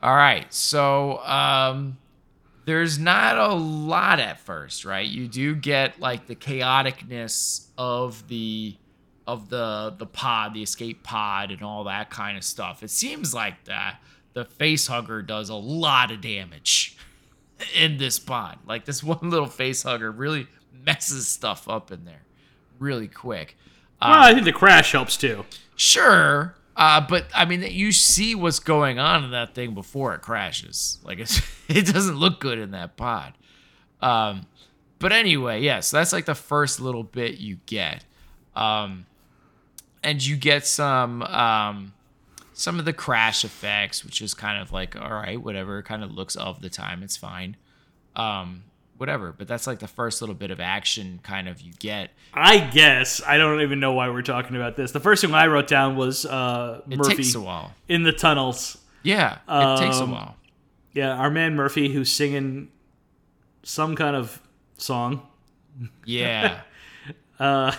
All right. So um there's not a lot at first, right? You do get like the chaoticness of the of the the pod, the escape pod and all that kind of stuff. It seems like that the face hugger does a lot of damage in this pod. Like this one little face hugger really messes stuff up in there really quick. Well, I think the crash helps too. Sure. Uh, but I mean, you see what's going on in that thing before it crashes. Like it doesn't look good in that pod. Um, but anyway, yeah. So that's like the first little bit you get, um, and you get some um, some of the crash effects, which is kind of like all right, whatever. Kind of looks of the time. It's fine. Um, whatever. But that's like the first little bit of action kind of you get. I guess I don't even know why we're talking about this. The first thing I wrote down was uh, It Murphy takes a while. in the tunnels. Yeah, it takes a Um, while. Yeah, our man Murphy who's singing some kind of song. Yeah. Uh,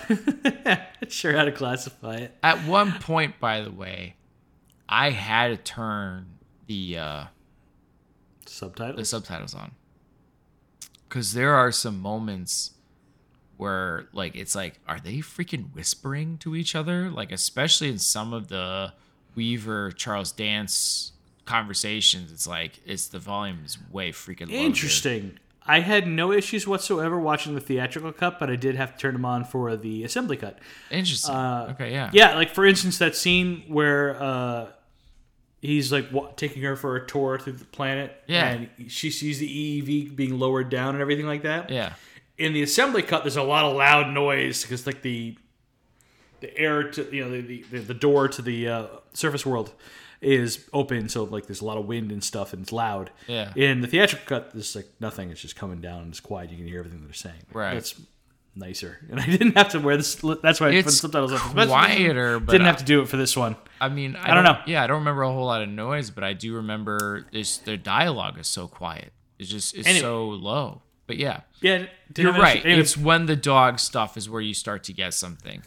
sure how to classify it. At one point, by the way, I had to turn the uh, the Subtitles. subtitles on because there are some moments where like it's like are they freaking whispering to each other like especially in some of the Weaver Charles Dance conversations it's like it's the volume is way freaking low. Interesting. I had no issues whatsoever watching the theatrical cut, but I did have to turn them on for the assembly cut. interesting uh, okay yeah Yeah, like for instance, that scene where uh, he's like wa- taking her for a tour through the planet, Yeah. and she sees the EEV being lowered down and everything like that. yeah In the assembly cut, there's a lot of loud noise because like the the air to you know the the, the door to the uh, surface world is open, so like there's a lot of wind and stuff, and it's loud. Yeah. In the theatrical cut, there's like nothing. It's just coming down and it's quiet. You can hear everything they're saying. Right. That's nicer, and I didn't have to wear this. That's why I put subtitles. Especially- quieter, but Didn't I- have to do it for this one. I mean, I, don't know. Yeah, I don't remember a whole lot of noise, but I do remember this. Their dialogue is so quiet. It's just it's Anyway. so low. But yeah, Yeah, you're right. Anyway, It's when the dog stuff is where you start to get something.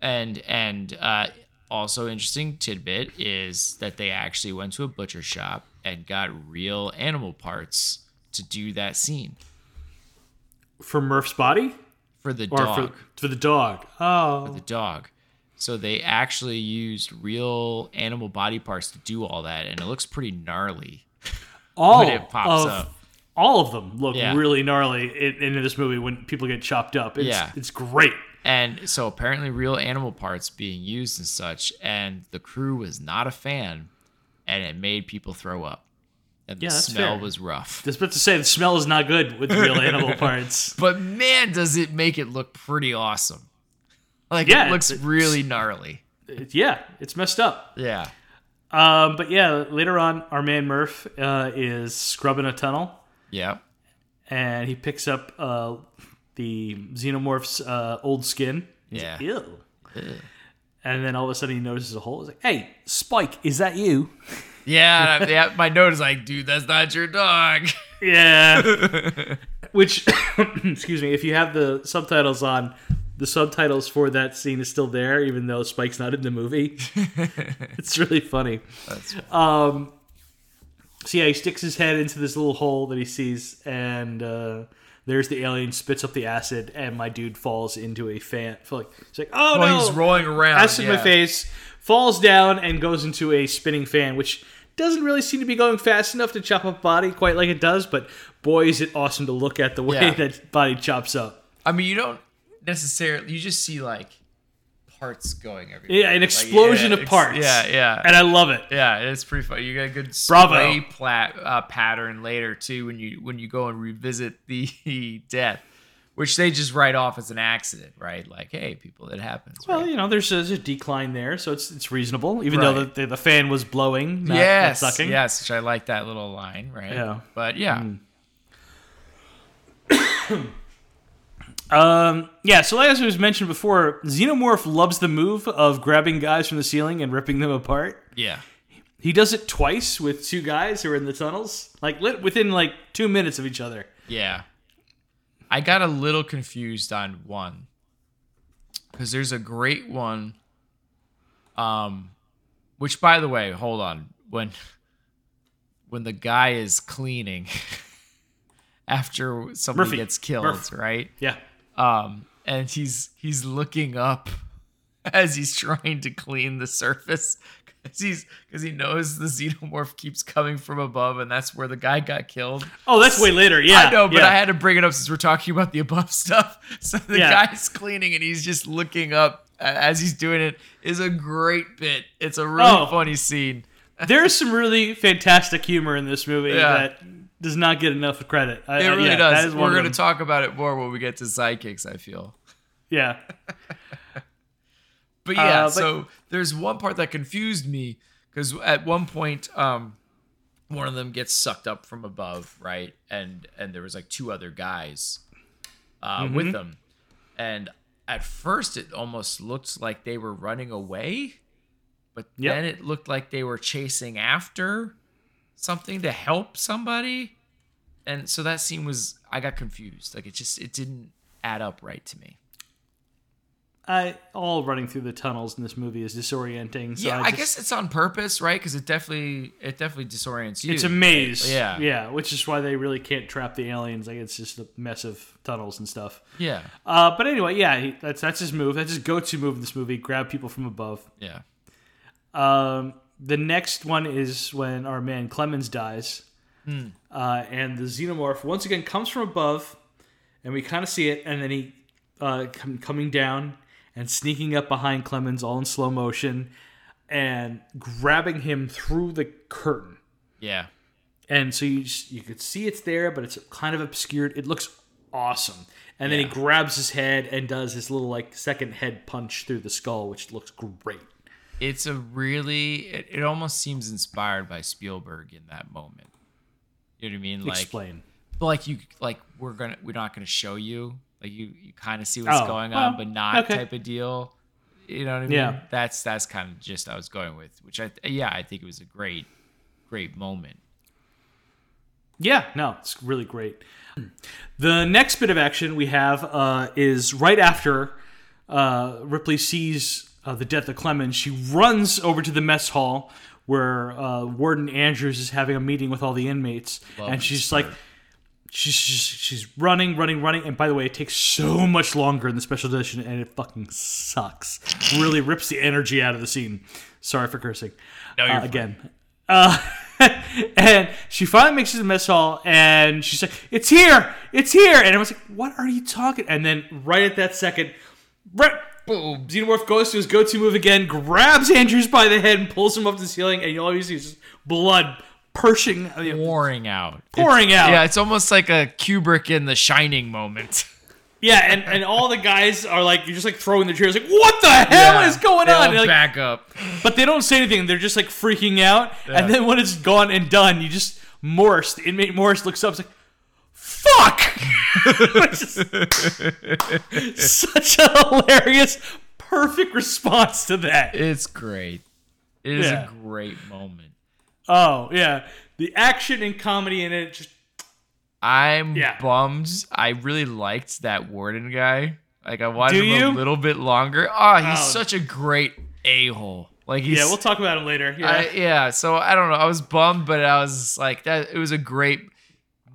And and uh, also interesting tidbit is that they actually went to a butcher shop and got real animal parts to do that scene for Murph's body for the or dog. for for the dog. Oh, the dog. So they actually used real animal body parts to do all that, and it looks pretty gnarly. all when it pops of, up. All of them look Yeah. really gnarly in, in this movie when people get chopped up. It's, Yeah. it's great. And so apparently, real animal parts being used and such, and the crew was not a fan, and it made people throw up. And the Yeah, that's smell fair. was rough. Just about to say the smell is not good with real animal parts. But man, does it make it look pretty awesome! Like Yeah, it looks it's- really gnarly. It- yeah, it's messed up. Yeah, Um, but yeah, later on, our man Murph uh, is scrubbing a tunnel, yeah, and he picks up uh, the xenomorph's uh, old skin. He's Yeah. like, Ew. And then all of a sudden he notices a hole. He's like, "Hey, Spike, is that you?" Yeah. yeah my note is like, dude, that's not your dog. Yeah. Which, excuse me, if you have the subtitles on, the subtitles for that scene is still there, even though Spike's not in the movie. it's really funny. That's Um, so yeah, he sticks his head into this little hole that he sees, and uh, there's the alien, spits up the acid, and my dude falls into a fan. Like, he's like, oh well, no! he's rolling around. acid in my face, falls down, and goes into a spinning fan, which doesn't really seem to be going fast enough to chop up body quite like it does. But boy, is it awesome to look at the way Yeah. that body chops up. I mean, you don't necessarily. You just see like parts going everywhere. Yeah, an Like, explosion yeah, of parts. Yeah, yeah. And I love it. Yeah, it's pretty fun. You get a good Bravo. spray plat, uh, pattern later too when you when you go and revisit the death, which they just write off as an accident, right? Like, hey, people, it happens. Well, right? you know, there's a, there's a decline there, so it's it's reasonable, even though the, the, the fan was blowing, not, not yes, sucking. yes, which I like that little line, right? Yeah. but yeah, Um, yeah, so as was mentioned before, Xenomorph loves the move of grabbing guys from the ceiling and ripping them apart. yeah, He does it twice with two guys who are in the tunnels, like within like two minutes of each other. yeah. I got a little confused on one because there's a great one. Um, which by the way, hold on when when the guy is cleaning after somebody Murphy. gets killed, right? Yeah, Um, and he's he's looking up as he's trying to clean the surface because he's because he knows the xenomorph keeps coming from above, and that's where the guy got killed. Oh, that's way later. Yeah, I know, but yeah. I had to bring it up since we're talking about the above stuff. So the Yeah. guy's cleaning and he's just looking up as he's doing it is a great bit. It's a really Oh. funny scene. There's some really fantastic humor in this movie Yeah. that does not get enough credit. I, It I- really yeah, does. We're going to talk about it more when we get to sidekicks. I feel. Yeah, But yeah, Uh, but- so there's one part that confused me because at one point, um, one of them gets sucked up from above, right? And and there was like two other guys uh, Mm-hmm. with them, and at first it almost looked like they were running away, but Yep. then it looked like they were chasing after something to help somebody, and so that scene was I got confused. Like it just it didn't add up right to me. I all running through the tunnels in this movie is disorienting. So yeah, I, I, guess it's on purpose, right? Because it definitely it definitely disorients you. It's a maze. Yeah. Yeah, which is why they really can't trap the aliens. Like it's just a mess of tunnels and stuff. yeah, Uh, but anyway, yeah, he, that's that's his move. That's his go-to move in this movie. Grab people from above. yeah, Um, the next one is when our man Clemens dies, uh, and the xenomorph once again comes from above, and we kind of see it, and then he uh, com- coming down and sneaking up behind Clemens, all in slow motion, and grabbing him through the curtain. yeah, and so you just, you could see it's there, but it's kind of obscured. It looks awesome. And then he grabs his head and does his little like second head punch through the skull, which looks great. it's a really it, it almost seems inspired by Spielberg in that moment. You know what I mean? Like, Explain. But like you like we're gonna we're not gonna show you, like you you kind of see what's Oh, going well, on, but not okay. type of deal. You know what I mean? Yeah. That's that's kind of just I was going with, which I yeah I think it was a great great moment. Yeah, no, it's really great. The next bit of action we have uh, is right after uh, Ripley sees uh, the death of Clemens. She runs over to the mess hall where uh, Warden Andrews is having a meeting with all the inmates, Love and she's like. She's just, she's running, running, running. And by the way, it takes so much longer in the special edition, and it fucking sucks. Really rips the energy out of the scene. Sorry for cursing. No, you're Uh, fine. again. Uh, and she finally makes it to the mess hall, and she's like, "It's here! It's here!" And I was like, "What are you talking?" And then right at that second, right, boom! Xenomorph goes to his go-to move again, grabs Andrews by the head, and pulls him up to the ceiling, and you all you see is blood I mean, uh, pouring out. pouring It's- out. Yeah, it's almost like a Kubrick in The Shining moment. Yeah, and, and all the guys are like, you're just like throwing their chairs, like, "What the hell Yeah, is going on?" like, back up. But they don't say anything. They're just like freaking out. Yeah. And then when it's gone and done, you just Morris, the inmate Morris, looks up. It's like, "Fuck!" Such a hilarious, perfect response to that. It's great. It is Yeah. a great moment. Oh yeah, the action and comedy in it just I'm Yeah. bummed. I really liked that warden guy. Like I wanted him a little bit longer. Oh, he's Oh. such a great a hole. Like he's yeah. We'll talk about him later. Yeah, I, yeah. So I don't know. I was bummed, but I was like that. It was a great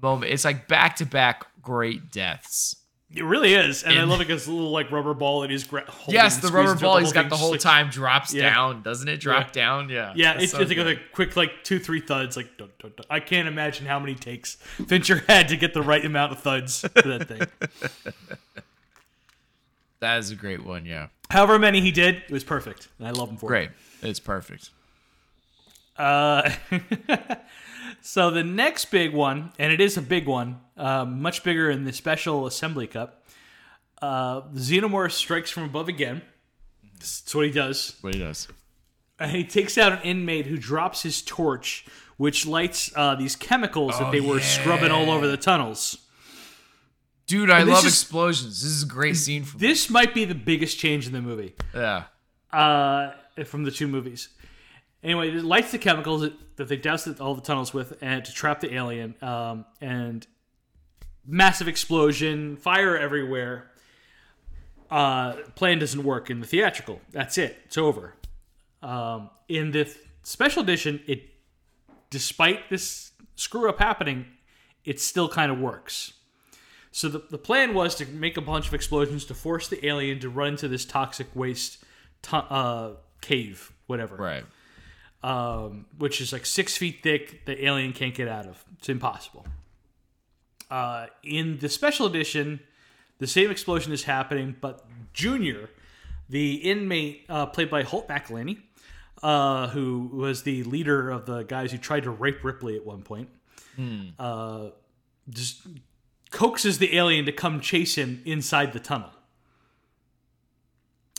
moment. It's like back to back great deaths. It really is. And I love it because the little like rubber ball that he's gra- holding. Yes, the rubber ball he's got the whole like- time drops Yeah. down, doesn't it? Drop Yeah. down. Yeah. Yeah, That's it's, so it's like a quick, like two, three thuds. Like, dun, dun, dun. I can't imagine how many takes Fincher had to get the right amount of thuds to that thing. that is a great one. Yeah. However many he did, it was perfect, and I love him for it. Great. It's perfect. Uh, so the next big one, and it is a big one, uh, much bigger in the Special Assembly Cut. Uh, Xenomorph strikes from above again. That's what he does. What he does. And he takes out an inmate who drops his torch, which lights uh, these chemicals that Oh, they were scrubbing all over the tunnels. Dude, I love is- explosions. This is a great scene for me. This might be the biggest change in the movie Yeah. uh, from the two movies. Anyway, it lights the chemicals that, they doused all the tunnels with and to trap the alien. Um, and massive explosion, fire everywhere. Uh, plan doesn't work in the theatrical. That's it. It's over. Um, in the special edition, it despite this screw up happening, it still kind of works. So the, the plan was to make a bunch of explosions to force the alien to run into this toxic waste uh, cave, whatever, Right. Um, which is like six feet thick. The alien can't get out of. It's impossible. Uh, in the special edition, the same explosion is happening, but Junior, the inmate uh, played by Holt McCallany, uh, who was the leader of the guys who tried to rape Ripley at one point, uh, just coaxes the alien to come chase him inside the tunnel.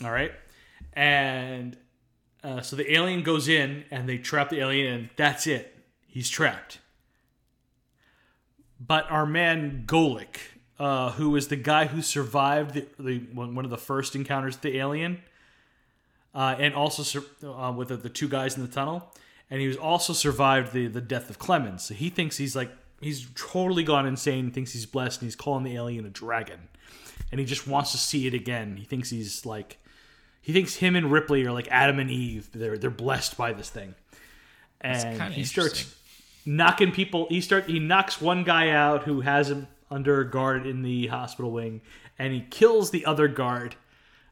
All right, and uh, so the alien goes in, and they trap the alien, and that's it. He's trapped. But our man Golic, uh, who was the guy who survived the, the one one of the first encounters with the alien, uh, and also sur- uh, with the, the two guys in the tunnel, and he was also survived the the death of Clemens. So he thinks he's like he's totally gone insane. Thinks he's blessed, and he's calling the alien a dragon, and he just wants to see it again. He thinks he's like he thinks him and Ripley are like Adam and Eve. They're they're blessed by this thing, and he starts knocking people. He start he knocks one guy out who has him under guard in the hospital wing, and he kills the other guard.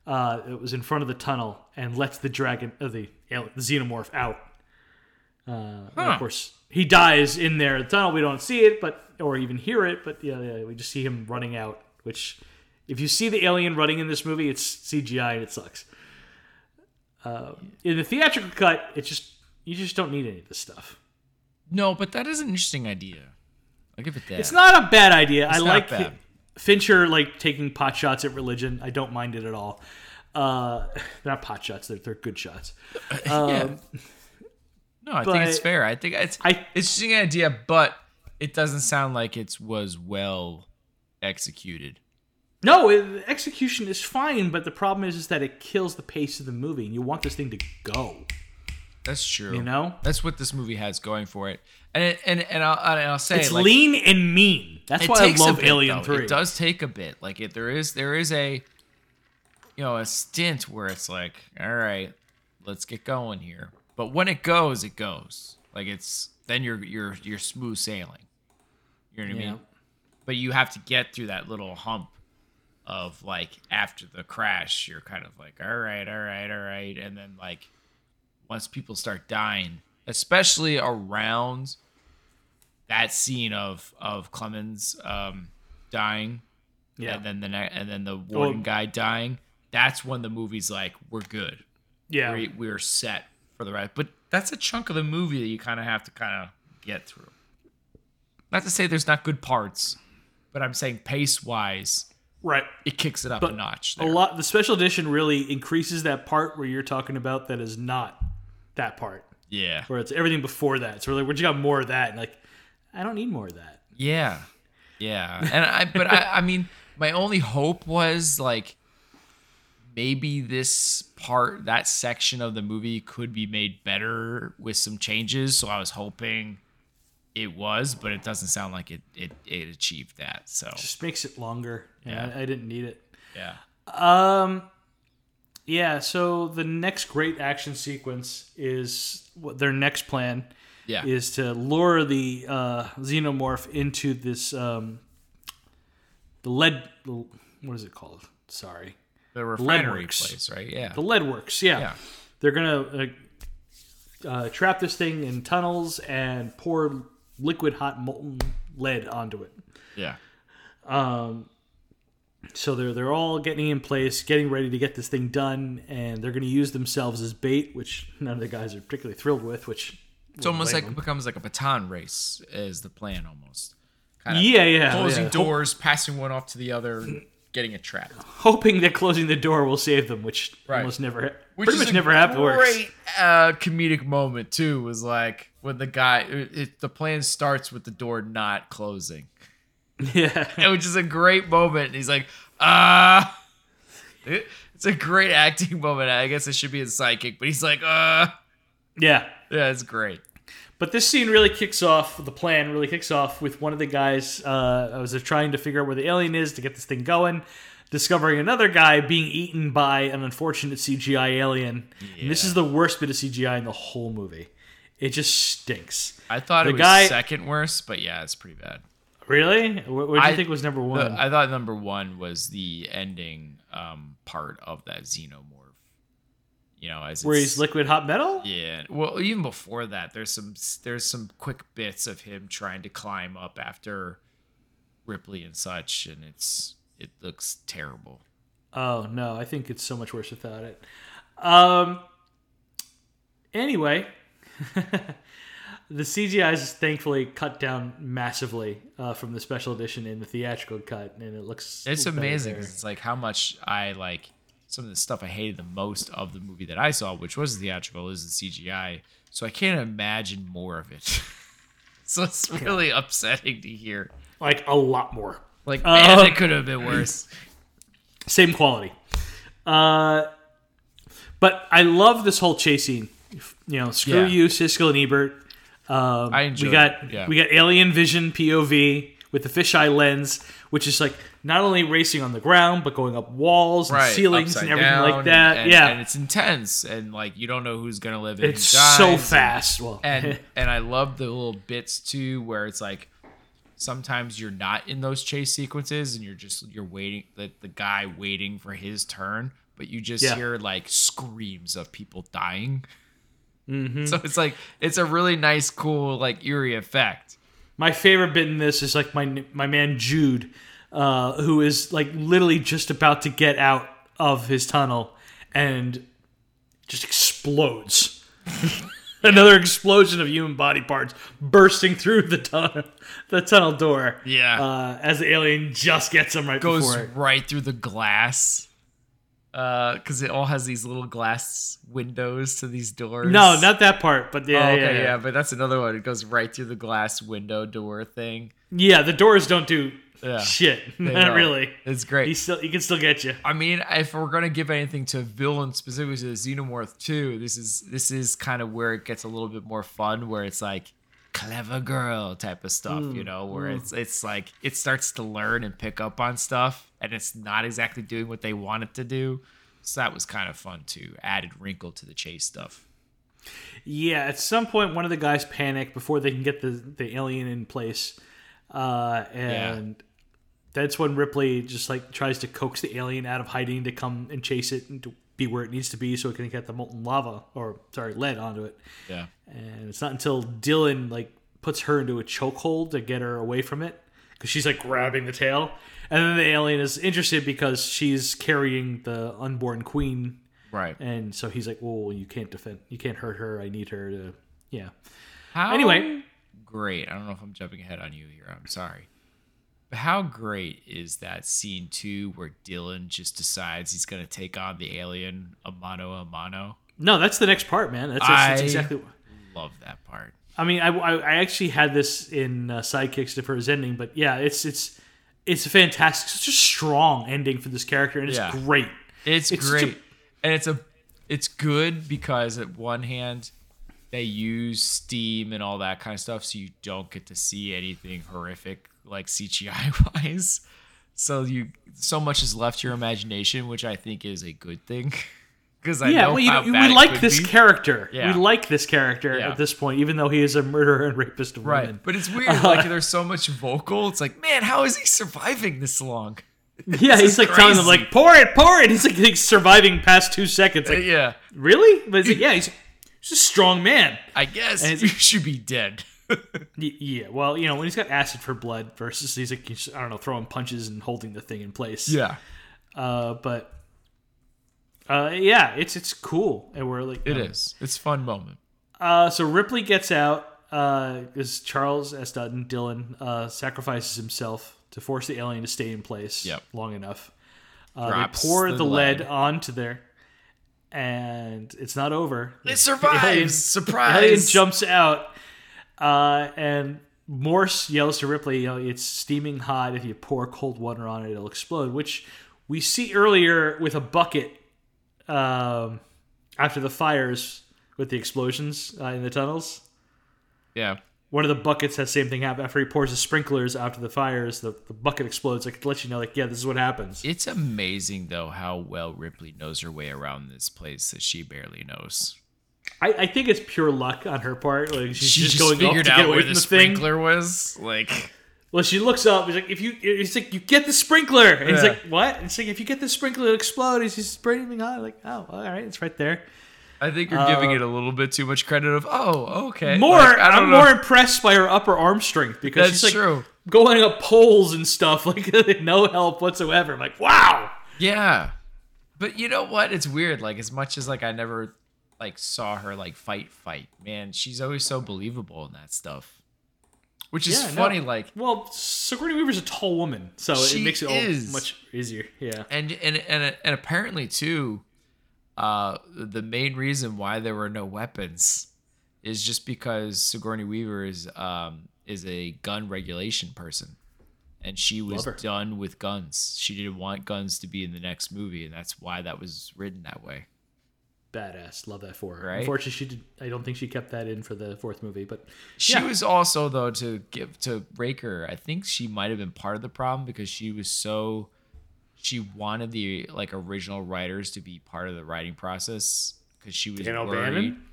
Uh, that was in front of the tunnel and lets the dragon, uh, the, alien- the xenomorph out. Uh, Huh. Of course, he dies in there. in The tunnel. We don't see it, but or even hear it, but yeah, yeah, we just see him running out. Which, if you see the alien running in this movie, it's CGI and it sucks. Uh, in the theatrical cut, it's just you just don't need any of this stuff. No, but that is an interesting idea. I'll give it that. It's not a bad idea. I not like bad. Fincher like taking pot shots at religion. I don't mind it at all. Uh, they're not pot shots. They're, they're good shots. yeah. No, I think it's fair. I think it's I- it's an interesting idea, but it doesn't sound like it was well executed. No, it, execution is fine, but the problem is, is that it kills the pace of the movie, and you want this thing to go. That's true. You know? that's what this movie has going for it. And it, and and I'll, and I'll say It's like, lean and mean. That's why I love bit, Alien though. Three. It does take a bit. Like it, there is there is a you know a stint where it's like, all right, let's get going here. But when it goes, it goes. Like it's then you're you're you're smooth sailing. You know what I Yeah. mean? But you have to get through that little hump of like after the crash, you're kind of like, all right, all right, all right, and then like once people start dying, especially around that scene of of Clemens um, dying, Yeah. and then the ne- and then the warden Well- guy dying. That's when the movie's like, we're good, yeah. we, we're set for the rest. But that's a chunk of the movie that you kind of have to kind of get through. Not to say there's not good parts, but I'm saying pace wise, Right. it kicks it up But a notch. A lot. The special edition really increases that part where you're talking about that is not that part, yeah, where it's everything before that. So we're like, we just got more of that. And like, I don't need more of that. Yeah. Yeah. And I but I I mean my only hope was like maybe this part that section of the movie could be made better with some changes. So I was hoping it was, but it doesn't sound like it it, it achieved that. So Just makes it longer. Yeah. Yeah. I, I didn't need it. yeah. Um, yeah. So the next great action sequence is what their next plan Yeah. is to lure the uh, xenomorph into this um, the lead. What is it called? Sorry, The refinery works. place, right? Yeah. the lead works. Yeah, Yeah. they're gonna uh, uh, trap this thing in tunnels and pour liquid hot molten lead onto it. Yeah. Um, So they're they're all getting in place, getting ready to get this thing done, and they're going to use themselves as bait, which none of the guys are particularly thrilled with. Which It's almost like it becomes like a baton race is the plan almost. Kind yeah, yeah, Closing yeah. doors, passing one off to the other, getting it trapped. hoping that closing the door will save them, which Right. almost never, Which pretty much never happens. Works. Great uh, comedic moment too was like when the guy, it, it- the plan starts with the door not closing, Yeah, which is a great moment. And he's like, ah. It- it's a great acting moment. I guess it should be in sidekick, but he's like, uh. yeah. Yeah, it's great. But this scene really kicks off. The plan really kicks off with one of the guys uh, as they're trying to figure out where the alien is to get this thing going, discovering another guy being eaten by an unfortunate CGI alien. And this is the worst bit of CGI in the whole movie. It just stinks. I thought The it was guy- second worst, but yeah, it's pretty bad. Really? What, what do you I- think was number The- one? I thought number one was the ending um, part of that xenomorph. You know, as where he's liquid hot metal? Yeah. Well, even before that, there's some there's some quick bits of him trying to climb up after Ripley and such, and it's it looks terrible. Oh no, I think it's so much worse without it. Um. Anyway, the CGI is thankfully cut down massively uh, from the special edition in the theatrical cut, and it looks It's amazing. It's like how much I like some of the stuff I hated the most of the movie that I saw, which was theatrical, is the CGI. So I can't imagine more of it. so it's really upsetting to hear. Like a lot more. Like, man, Uh, it could have been worse. Same quality. Uh, but I love this whole chase scene. You know, screw Yeah. you, Siskel and Ebert. Um, I enjoyed we got it, yeah. we got alien vision POV with the fisheye lens, which is like not only racing on the ground but going up walls and right, ceilings and everything down, like that. and- yeah, and it's intense, and like you don't know who's gonna live. And it's so and- fast. Well, and and I love the little bits too, where it's like sometimes you're not in those chase sequences, and you're just you're waiting the the guy waiting for his turn, but you just Yeah. hear like screams of people dying. Mm-hmm. So it's like it's a really nice, cool, like eerie effect. my favorite bit in this is like my my man Jude, uh, who is like literally just about to get out of his tunnel and just explodes. Another explosion of human body parts bursting through the tunnel, the tunnel door. Yeah. uh, as the alien just gets him right Goes right through the glass. Uh, because it all has these little glass windows to these doors. No, not that part, but yeah, Oh, yeah, yeah, yeah, but that's another one. It goes right through the glass window door thing. Yeah, the doors don't do Yeah. Shit, not really. It's great. He still he can still get you. I mean, if we're gonna give anything to villain specifically to the Xenomorph 2, this is this is kind of where it gets a little bit more fun, where it's like clever girl type of stuff, you know, where it's it's like it starts to learn and pick up on stuff, and it's not exactly doing what they want it to do. So that was kind of fun too. Added wrinkle to the chase stuff. Yeah, at some point, one of the guys panic before they can get the, the alien in place, uh, and that's when Ripley just like tries to coax the alien out of hiding to come and chase it and to be where it needs to be so it can get the molten lava or sorry lead onto it. Yeah. And it's not until Dillon like puts her into a chokehold to get her away from it because she's like grabbing the tail, and then the alien is interested because she's carrying the unborn queen Right. and so he's like, "Well, you can't defend, you can't hurt her. I need her to, yeah." How Anyway. great. I don't know if I'm jumping ahead on you here. I'm sorry. But how great is that scene too where Dillon just decides he's gonna take on the alien a mano a mano? No, that's the next part, man. That's, that's, exactly. Love that part. I mean, I, I, I actually had this in uh, Sidekicks for his ending, but yeah, it's it's it's a fantastic, such a strong ending for this character, and it's Yeah. great. It's, It's such a- great. and it's a it's good because at one hand they use steam and all that kind of stuff so you don't get to see anything horrific like CGI wise. So you so much is left to your imagination, which I think is a good thing. Because I yeah, know well, you how know, bad we like this be. character. Yeah. We like this character Yeah. at this point, even though he is a murderer and rapist of Right. women. But it's weird. Like there's so much vocal. It's like, man, how is he surviving this long? yeah, he's is like telling them, like, pour it, pour it. He's like, like surviving past two seconds. Uh, like, yeah. really? But like, yeah, he's, he's a strong man. I guess And you should be dead. Yeah, well, you know, when he's got acid for blood versus he's like, he's, I don't know, throwing punches and holding the thing in place. yeah. Uh, but, uh, yeah, it's it's cool, and we're like, It um, is. It's fun moment. Uh, so Ripley gets out because Charles S. Dutton, Dillon, uh, sacrifices himself to force the alien to stay in place Yep. long enough. Uh, they pour the the, lead. lead. onto there, and it's not over. It survives. alien- Surprise. Alien jumps out, uh, and Morse yells to Ripley, "You know, it's steaming hot. If you pour cold water on it, it'll explode." Which we see earlier with a bucket um, after the fires with the explosions uh, in the tunnels. Yeah. One of the buckets has the same thing happen after he pours the sprinklers after the fires. The, the bucket explodes, like to let you know, like, yeah, this is what happens. It's amazing though how well Ripley knows her way around this place that she barely knows. I, I think it's pure luck on her part. Like she's She just, just, going figured to get out away where from the, the, thing. sprinkler was. Like, Well, she looks up. He's like, if you, it's like you get the sprinkler, and he's like, what? And it's like if you get the sprinkler, it'll explode. He's just breathing on. Like, oh, all right, it's right there. I think you're giving it a little bit too much credit. Of oh, okay, Uh, More, Like, I'm know. more impressed by her upper arm strength because That's she's like true. going up poles and stuff, like no help whatsoever. I'm like, wow. Yeah, but you know what? It's weird. Like as much as like I never like saw her like fight, fight. Man, she's always so believable in that stuff. Which is Yeah, no. funny. Like Well, Sigourney Weaver's a tall woman, so it makes it is. all much easier. Yeah. and and and and apparently too uh the main reason why there were no weapons is just because Sigourney Weaver is um is a gun regulation person and she was done with guns she didn't want guns to be in the next movie and that's why that was written that way Badass. Love that for her. Right? Unfortunately, she did. I don't think she kept that in for the fourth movie, but she Yeah. was also though to give to Raker I think she might have been part of the problem because she was so she wanted the like original writers to be part of the writing process because she was Dan worried. O'Bannon?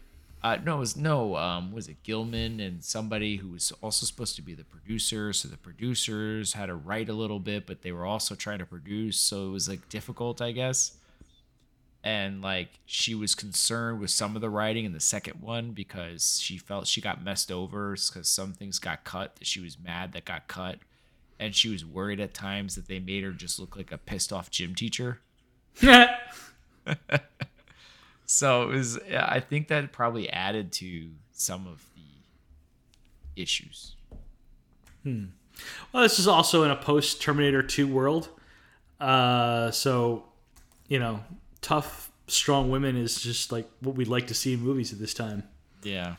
Uh, no, it was no. Um, was it Gilman and somebody who was also supposed to be the producer? So the producers had to write a little bit, but they were also trying to produce, so it was like difficult, I guess. And like she was concerned with some of the writing in the second one because she felt she got messed over because some things got cut that she was mad that got cut, and she was worried at times that they made her just look like a pissed off gym teacher. So it was. I think that probably added to some of the issues. hmm Well, this is also in a post Terminator 2 world. Uh, so, you know, tough, strong women is just like what we'd like to see in movies at this time. Yeah.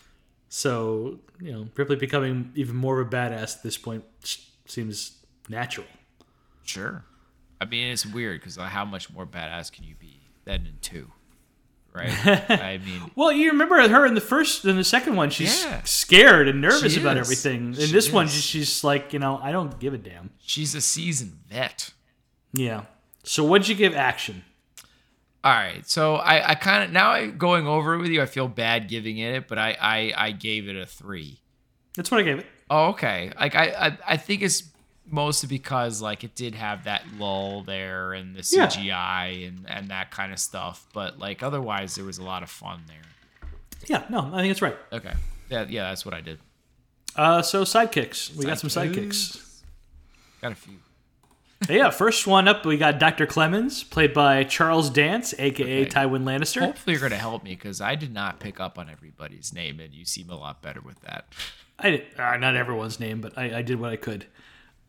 So, you know, Ripley becoming even more of a badass at this point seems natural. Sure. I mean, it's weird because uh, how much more badass can you be than in two? Right. I mean, Well, you remember her in the first, in the second one, she's Yeah. scared and nervous about everything. In She this one, is. she's, she's like, you know, I don't give a damn. she's a seasoned vet. Yeah. So what'd you give action? All right, so I, I kind of now I, going over it with you, I feel bad giving it, but I, I, I gave it a three. That's what I gave it. Oh, okay. Like I, I, I think it's mostly because like it did have that lull there and the Yeah. CGI and and that kind of stuff, but like otherwise there was a lot of fun there. Yeah, no, I think it's right. Okay. Yeah, yeah, that's what I did. Uh, so sidekicks. We got some sidekicks. Got a few. Yeah, first one up, we got Dr. Clemens, played by Charles Dance, aka Okay. Tywin Lannister. Hopefully you're gonna help me because I did not pick up on everybody's name, and you seem a lot better with that. I did, uh, not everyone's name, but I, I did what I could.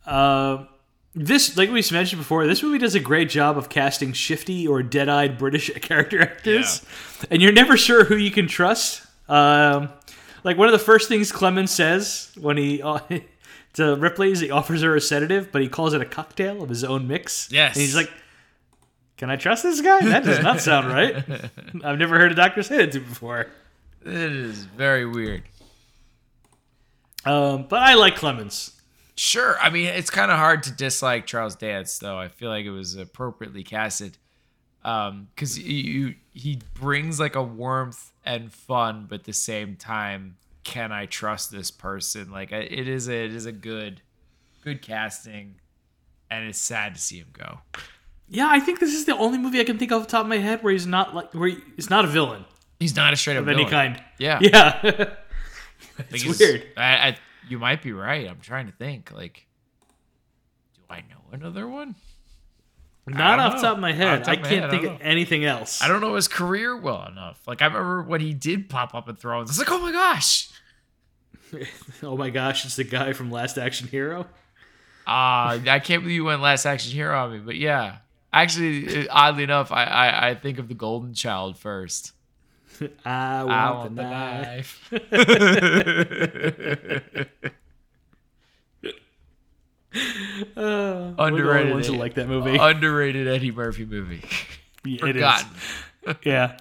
Uh, this, like we mentioned before, this movie does a great job of casting shifty or dead-eyed British character actors, and you're never sure who you can trust. Um, like one of the first things Clemens says when he uh, to Ripley is he offers her a sedative, but he calls it a cocktail of his own mix. Yes. and he's like. Can I trust this guy? That does not sound right. I've never heard a doctor say it to before. It is very weird. Um, but I like Clemens. Sure. I mean, it's kind of hard to dislike Charles Dance, though. I feel like it was appropriately casted because you he brings like a warmth and fun, but at the same time, can I trust this person? Like it is a it is a good good casting, and it's sad to see him go. Yeah, I think this is the only movie I can think of off the top of my head where he's not like where he, he's not a villain He's not a straight up of any kind. Yeah, Yeah. I think it's weird. I, I you might be right. I'm trying to think. Like, do I know another one? Not off know. top of my head. I can't head, think don't of anything else. I don't know his career well enough. Like I remember when he did pop up in Thrones. I was like, oh my gosh. Oh my gosh, it's the guy from Last Action Hero. Uh, I can't believe you went Last Action Hero on me, but yeah. Actually, oddly enough, I, I, I think of the Golden Child first. I want, I want the the knife. knife. Uh, we're the only Underrated. ones who like that movie. Underrated Eddie Murphy movie. Yeah, it is. Forgotten. Yeah.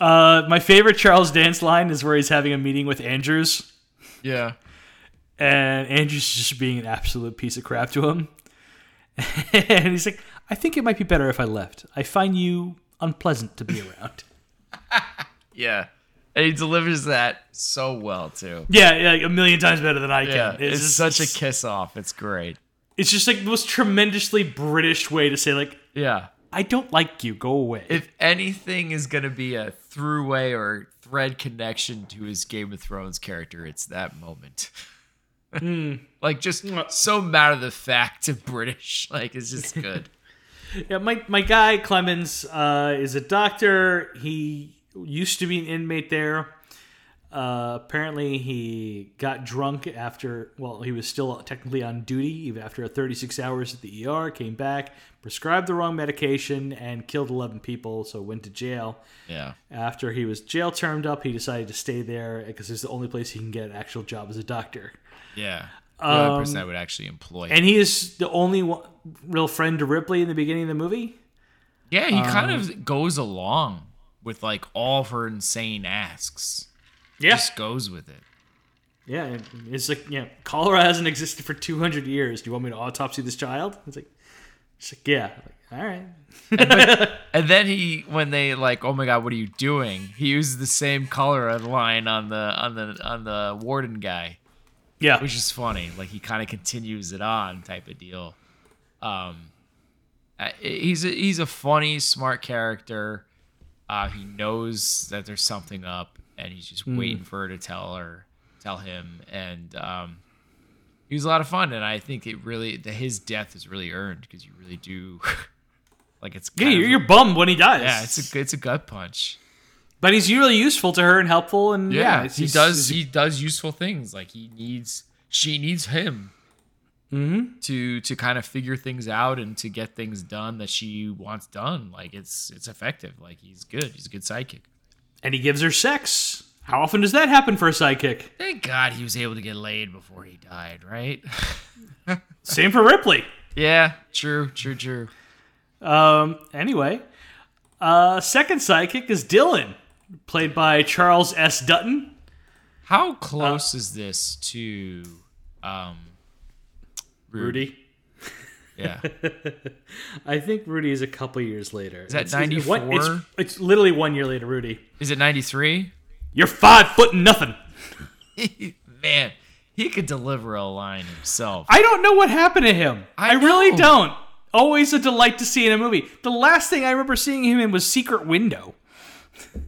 Uh, my favorite Charles Dance line is where he's having a meeting with Andrews. Yeah. and Andrew's is just being an absolute piece of crap to him. and he's like, I think it might be better if I left. I find you unpleasant to be around. Yeah. And he delivers that so well too. yeah, yeah, like a million times better than I can. Yeah, it's, just- such a kiss off. It's great. It's just like the most tremendously British way to say, like, Yeah. I don't like you. Go away. If anything is gonna be a throughway or thread connection to his Game of Thrones character, it's that moment. like just so matter of the fact of British. Like it's just good. Yeah, my my guy Clemens uh, is a doctor. He used to be an inmate there. Uh, apparently, he got drunk after. Well, he was still technically on duty even after 36 hours at the ER. Came back, prescribed the wrong medication, and killed 11 people. So went to jail. yeah. After he was jail termed up, he decided to stay there because it's the only place he can get an actual job as a doctor. Yeah. The only person I would actually employ. And he is the only one, real friend to Ripley in the beginning of the movie. yeah, he kind Um, of goes along with like all of her insane asks. Yeah, Just goes with it. Yeah, it's like, yeah, cholera hasn't existed for 200 years. Do you want me to autopsy this child? It's like, it's like yeah. Like, all right. And then he, when they like, oh my god, what are you doing? He uses the same cholera line on the on the on the warden guy, Yeah. which is funny. Like he kind of continues it on, type of deal. Um, he's a, he's a funny, smart character. Uh, he knows that there's something up, and he's just waiting for her to tell her, tell him. And um, he was a lot of fun, and I think it really, the, his death is really earned because you really do, like it's Yeah, you're, of- you're bummed when he dies. yeah, it's a it's a gut punch. but he's really useful to her and helpful, and yeah, Yeah, he does he does useful things. Like he needs she needs him Mm-hmm. to to kind of figure things out and to get things done that she wants done. Like it's it's effective. Like he's good. He's a good sidekick. and he gives her sex. How often does that happen for a sidekick? Thank God he was able to get laid before he died. Right? Same for Ripley. Yeah, true, true, true. Um, anyway, uh, second sidekick is Dillon, played by Charles S. Dutton. How close is this to um Rudy. Yeah. I think Rudy is a couple years later. Is that 94? It's, it's literally one year later, Rudy. Is it 93? You're five foot and nothing. Man, he could deliver a line himself. I don't know what happened to him. I I, really don't. Always a delight to see in a movie. The last thing I remember seeing him in was Secret Window.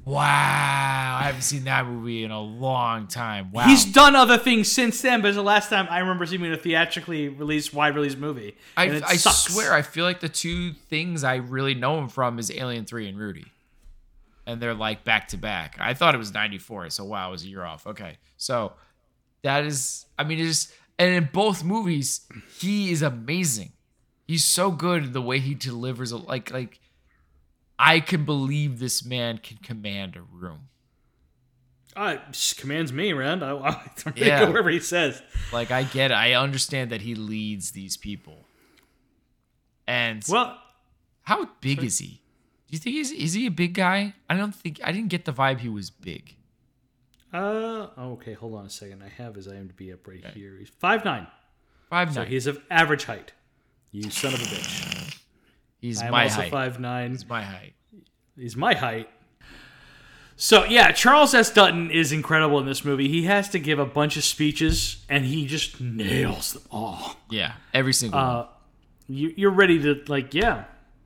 Wow, I haven't seen that movie in a long time. Wow. He's done other things since then, but it's the last time I remember seeing a theatrically released, wide release movie. I, And it I sucks. swear, I feel like the two things I really know him from is Alien 3 and Rudy. And they're like back to back. I thought it was 94, so wow, it was a year off. Okay. So that is, I mean, it's just, and in both movies, he is amazing. He's so good the way he delivers, like, like, I can believe this man can command a room. Uh, commands me around. I, I Yeah. go wherever he says. Like, I get it. I understand that he leads these people. And Well, How big is he? Do you think he's is he a big guy? I don't think I didn't get the vibe he was big. uh, okay, hold on a second. I have his IMDb up right here. He's five nine, Five so nine. he's of average height. You son of a bitch. He's I'm my also height. five nine. He's my height. He's my height. So yeah, Charles S. Dutton is incredible in this movie. He has to give a bunch of speeches, and he just nails them all. Yeah, every single one. Uh, you, you're ready to like, yeah,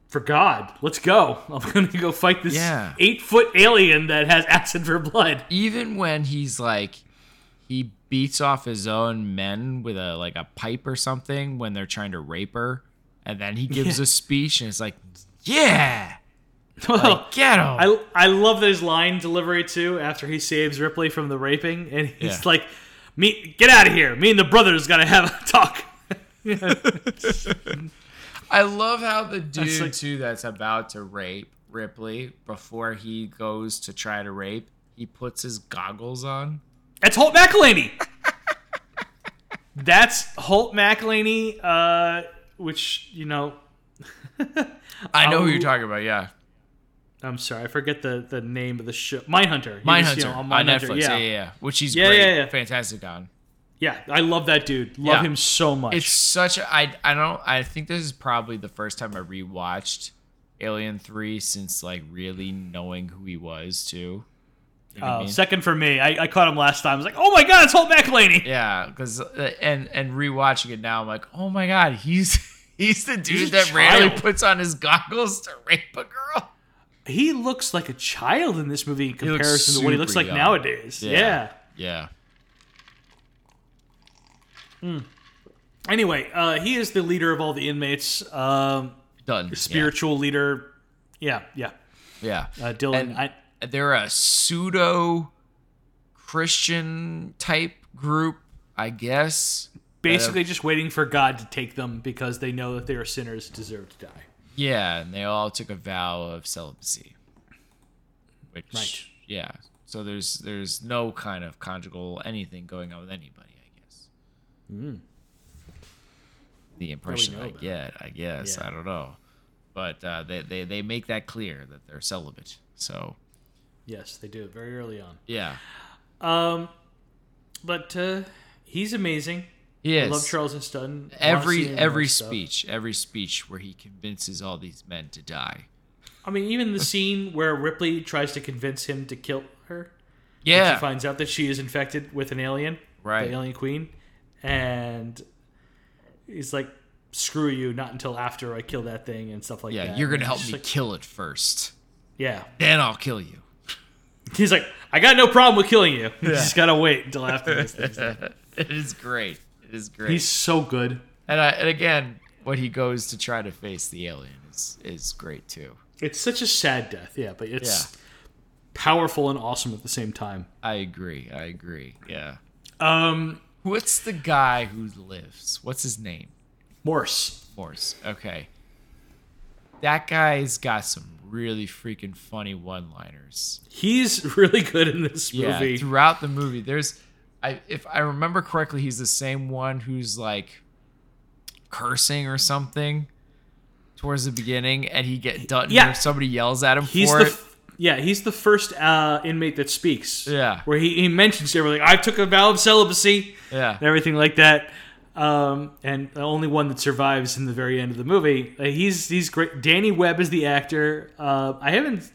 for God, let's go. I'm gonna go fight this Yeah. eight foot alien that has acid for blood. Even when he's like, he beats off his own men with a like a pipe or something when they're trying to rape her, and then he gives Yeah. a speech and it's like, yeah, Well, get him. I I love his line delivery too. After he saves Ripley from the raping, and he's Yeah. like, "Me, get out of here. Me and the brothers gotta have a talk." I love how the dude like- too that's about to rape Ripley before he goes to try to rape, he puts his goggles on. That's Holt McCallany. That's Holt McCallany, uh, which you know. I know who you're talking about. Yeah, I'm sorry, I forget the, the name of the show. Mindhunter. He Mindhunter was, you know, on, Mindhunter, Netflix. Yeah. yeah, yeah, Which he's Yeah, great, yeah, yeah. fantastic on. Yeah, I love that dude. Love Yeah. him so much. It's such a I I don't I think this is probably the first time I rewatched Alien Three since like really knowing who he was too. You know I Uh, mean? second for me. I, I caught him last time. I was like, oh my god, it's Holt McCallany. Yeah, because and and rewatching it now, I'm like, oh my god, he's he's the dude He's that rarely child. puts on his goggles to rape a girl. He looks like a child in this movie in comparison to what he looks like young. nowadays. Yeah. yeah, Anyway, uh, he is the leader of all the inmates. Um, done. spiritual leader. Yeah, yeah. yeah. Uh, Dillon. And- I, they're a pseudo Christian type group, I guess. basically just waiting for God to take them because they know that they are sinners, deserve to die. Yeah, and they all took a vow of celibacy. Which, Right. yeah. So there's there's no kind of conjugal anything going on with anybody, I guess. The impression I get, I guess, Yeah. I don't know, but uh, they, they they make that clear that they're celibate. So Yes, they do it very early on. yeah, Um, but uh, he's amazing. he is. I love Charles S. Dutton. Every every more stuff. speech, every speech where he convinces all these men to die. I mean, even the scene where Ripley tries to convince him to kill her. Yeah, She finds out that she is infected with an alien, Right. The alien queen, and he's like, "Screw you! Not until after I kill that thing and stuff like yeah. that." Yeah, you're gonna help me like- kill it first, yeah, then I'll kill you. He's like, "I got no problem with killing you. You just gotta wait until after this." thing's it is great. It is great. He's so good. and I, and again, when he goes to try to face the alien is is great too. It's such a sad death, yeah, but it's Yeah. powerful and awesome at the same time. I agree. I agree. Yeah. Um, What's the guy who lives? What's his name? Morse. Morse. Okay. That guy's got some really freaking funny one-liners. He's really good in this movie. Yeah, throughout the movie, there's, I if I remember correctly, he's the same one who's like, cursing or something towards the beginning, and he get done. Yeah. somebody yells at him He's for the it. yeah, he's the first uh, inmate that speaks. Yeah. where he, he mentions everything. I took a vow of celibacy. Yeah. and everything like that. Um, and the only one that survives in the very end of the movie. Uh, he's he's great. Danny Webb is the actor. Uh, I haven't.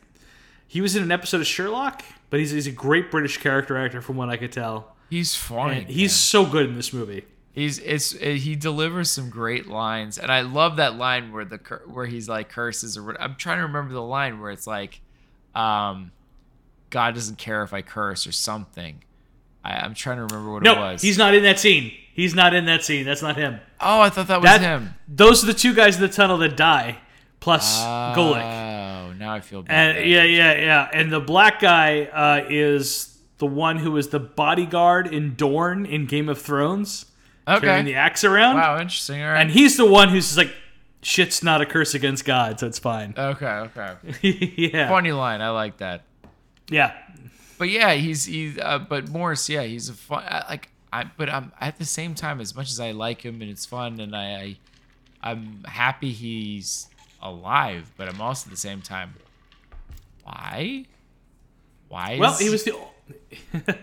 He was in an episode of Sherlock, but he's, he's a great British character actor from what I could tell. He's funny. He's so good in this movie. He's it's uh, he delivers some great lines, and I love that line where the where he's like curses or what. I'm trying to remember the line where it's like, um, God doesn't care if I curse or something. I, I'm trying to remember what it No, was. he's not in that scene. He's not in that scene. That's not him. oh, I thought that was That him. those are the two guys in the tunnel that die, plus Golic. Oh, now I feel bad. And yeah, yeah, yeah. And the black guy uh, is the one who is the bodyguard in Dorne in Game of Thrones, carrying the axe around. Wow, interesting. All right. And he's the one who's like, shit's not a curse against God, so it's fine. okay, okay. yeah. Funny line. I like that. Yeah. but yeah, he's he's uh, but Morris, yeah, he's a fun like I but I'm at the same time as much as I like him and it's fun and I, I I'm happy he's alive, but I'm also at the same time why? Why? Well, he was the.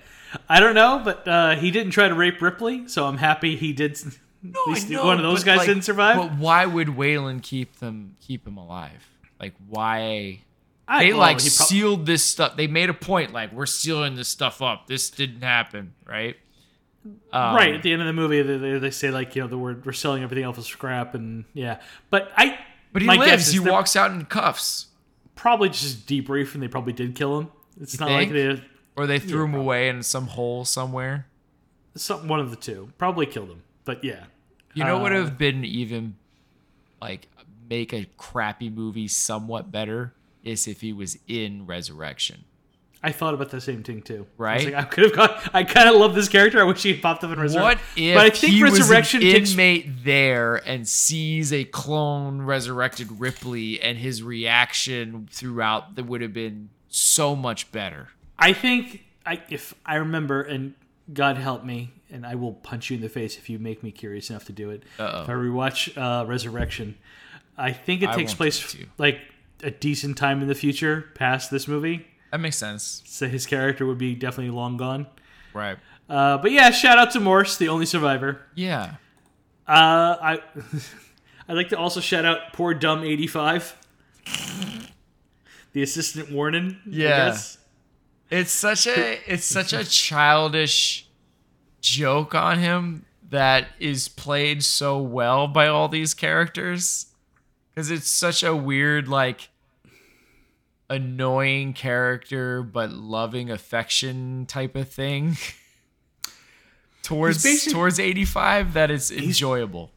I don't know, but uh, he didn't try to rape Ripley, so I'm happy he did. No, at I least know, one of those guys like, didn't survive. But why would Weyland keep them keep him alive? Like why? I, They like prob- sealed this stuff. They made a point like we're sealing this stuff up. This didn't happen, right? Um, right at the end of the movie, they, they, they say like you know the word we're selling everything else for scrap, and yeah. But I. But he my lives. is He walks out in cuffs. Probably just debrief, and they probably did kill him. It's You not think? like they. Or they threw him away in some hole somewhere. Some, one of the two probably killed him, but yeah. You know what would Uh, have been even like make a crappy movie somewhat better is if he was in Resurrection. I thought about the same thing too. I Right? like, I could have got. I kind of love this character. I wish he had popped up in Resurrection. What if But I think he Resurrection was an takes. inmate there and sees a clone resurrected Ripley and his reaction throughout that would have been so much better. I think I if I remember, and God help me, and I will punch you in the face if you make me curious enough to do it. Uh-oh. If I rewatch uh, Resurrection, I think it I takes place do it to. like a decent time in the future past this movie. That makes sense. So his character would be definitely long gone. Right. Uh, but yeah, shout out to Morse, the only survivor. Yeah. Uh, I I'd like to also shout out poor dumb eighty five, the assistant warden. Yeah. It's such a it's such a childish joke on him that is played so well by all these characters cuz it's such a weird like annoying character but loving affection type of thing towards towards 85 that it's enjoyable.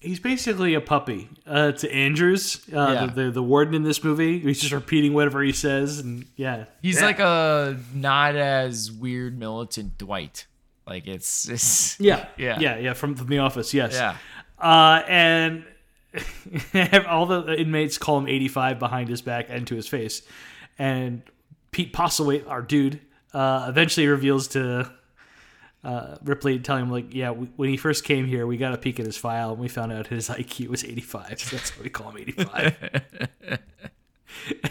He's basically a puppy uh, to Andrews, uh, Yeah. the, the the warden in this movie. He's just repeating whatever he says, and yeah, He's Yeah. like a not as weird militant Dwight. Like it's, it's yeah, Yeah. yeah, yeah, from, from the office, yes, yeah. Uh, and all the inmates call him 85 behind his back and to his face. And Pete Postlethwaite, our dude, uh, eventually reveals to uh, Ripley, telling him, like, yeah, we, when he first came here, we got a peek at his file and we found out his IQ was 85. So that's why we call him 85.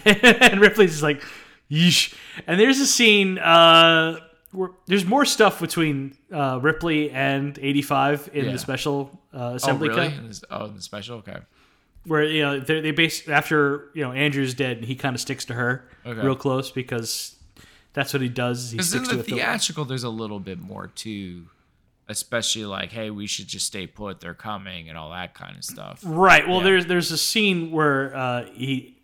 and Ripley's just like, yeesh. And there's a scene, uh, there's more stuff between uh, Ripley and 85 in Yeah. the special uh, Oh, assembly really? cut In this- Oh, in the special? Okay. where you know they they base after you know Andrew's dead, he kind of sticks to her Okay. real close because that's what he does. He Because in sticks to the it. the- theatrical, there's a little bit more too, especially like, hey, we should just stay put. They're coming and all that kind of stuff. right. Well, Yeah. there's there's a scene where uh, he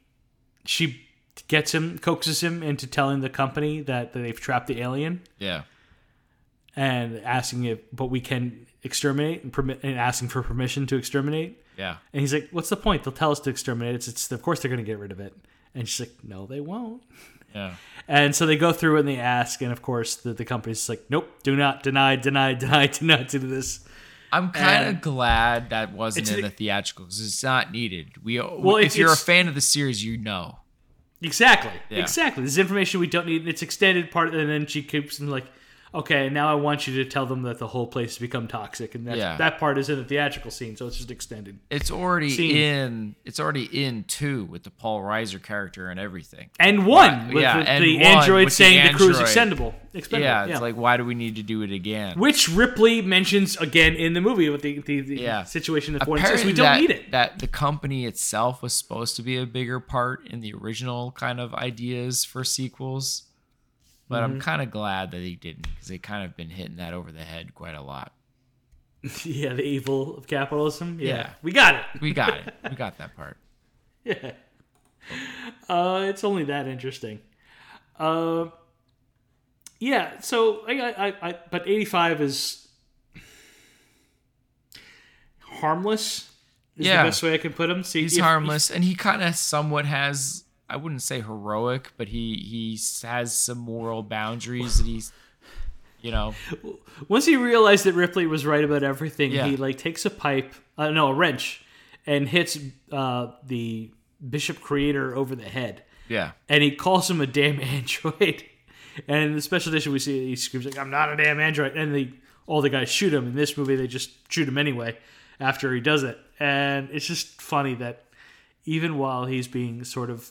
she gets him coaxes him into telling the company that, that they've trapped the alien Yeah. and asking if but we can exterminate and permit and asking for permission to exterminate. Yeah. And he's like, "What's the point? They'll tell us to exterminate. It's, it's of course they're going to get rid of it." And she's like, "No, they won't." Yeah. And so they go through and they ask, and of course the, the company's like, nope, do not deny, deny, deny, do not do this. I'm kind of glad that wasn't in the- the theatrical because it's not needed. We Well, if it's- you're a fan of the series, you know. Exactly, Yeah. exactly. This is information we don't need. and It's extended part, and then she keeps and like, okay, now I want you to tell them that the whole place has become toxic, and that's, Yeah. that part is in the theatrical scene, so it's just extended. It's already Scene. in. It's already in two with the Paul Reiser character and everything. And one Right, with yeah, the, and the one android the saying the, crew's android. extendable. expendable. yeah, it's like why do we need to do it again? which Ripley mentions again in the movie with the, the, the Yeah. situation the six. Apparently We don't that, need it. That the company itself was supposed to be a bigger part in the original kind of ideas for sequels. But Mm-hmm. I'm kind of glad that he didn't because they kind of been hitting that over the head quite a lot. yeah, the evil of capitalism. Yeah, Yeah. we got it. We got it. We got that part. Yeah. Uh, it's only that interesting. Uh, yeah. So I, I, I, I but eighty five is harmless. Is Yeah. the best way I can put him. See, He's if- harmless, and he kind of somewhat has. I wouldn't say heroic, but he he has some moral boundaries that he's, you know, Once he realized that Ripley was right about everything, Yeah. he like takes a pipe, uh, no, a wrench, and hits uh, the Bishop Creator over the head, yeah, and he calls him a damn android. And in the special edition, we see he screams like, "I'm not a damn android," and the all the guys shoot him. In this movie, they just shoot him anyway after he does it, and it's just funny that even while he's being sort of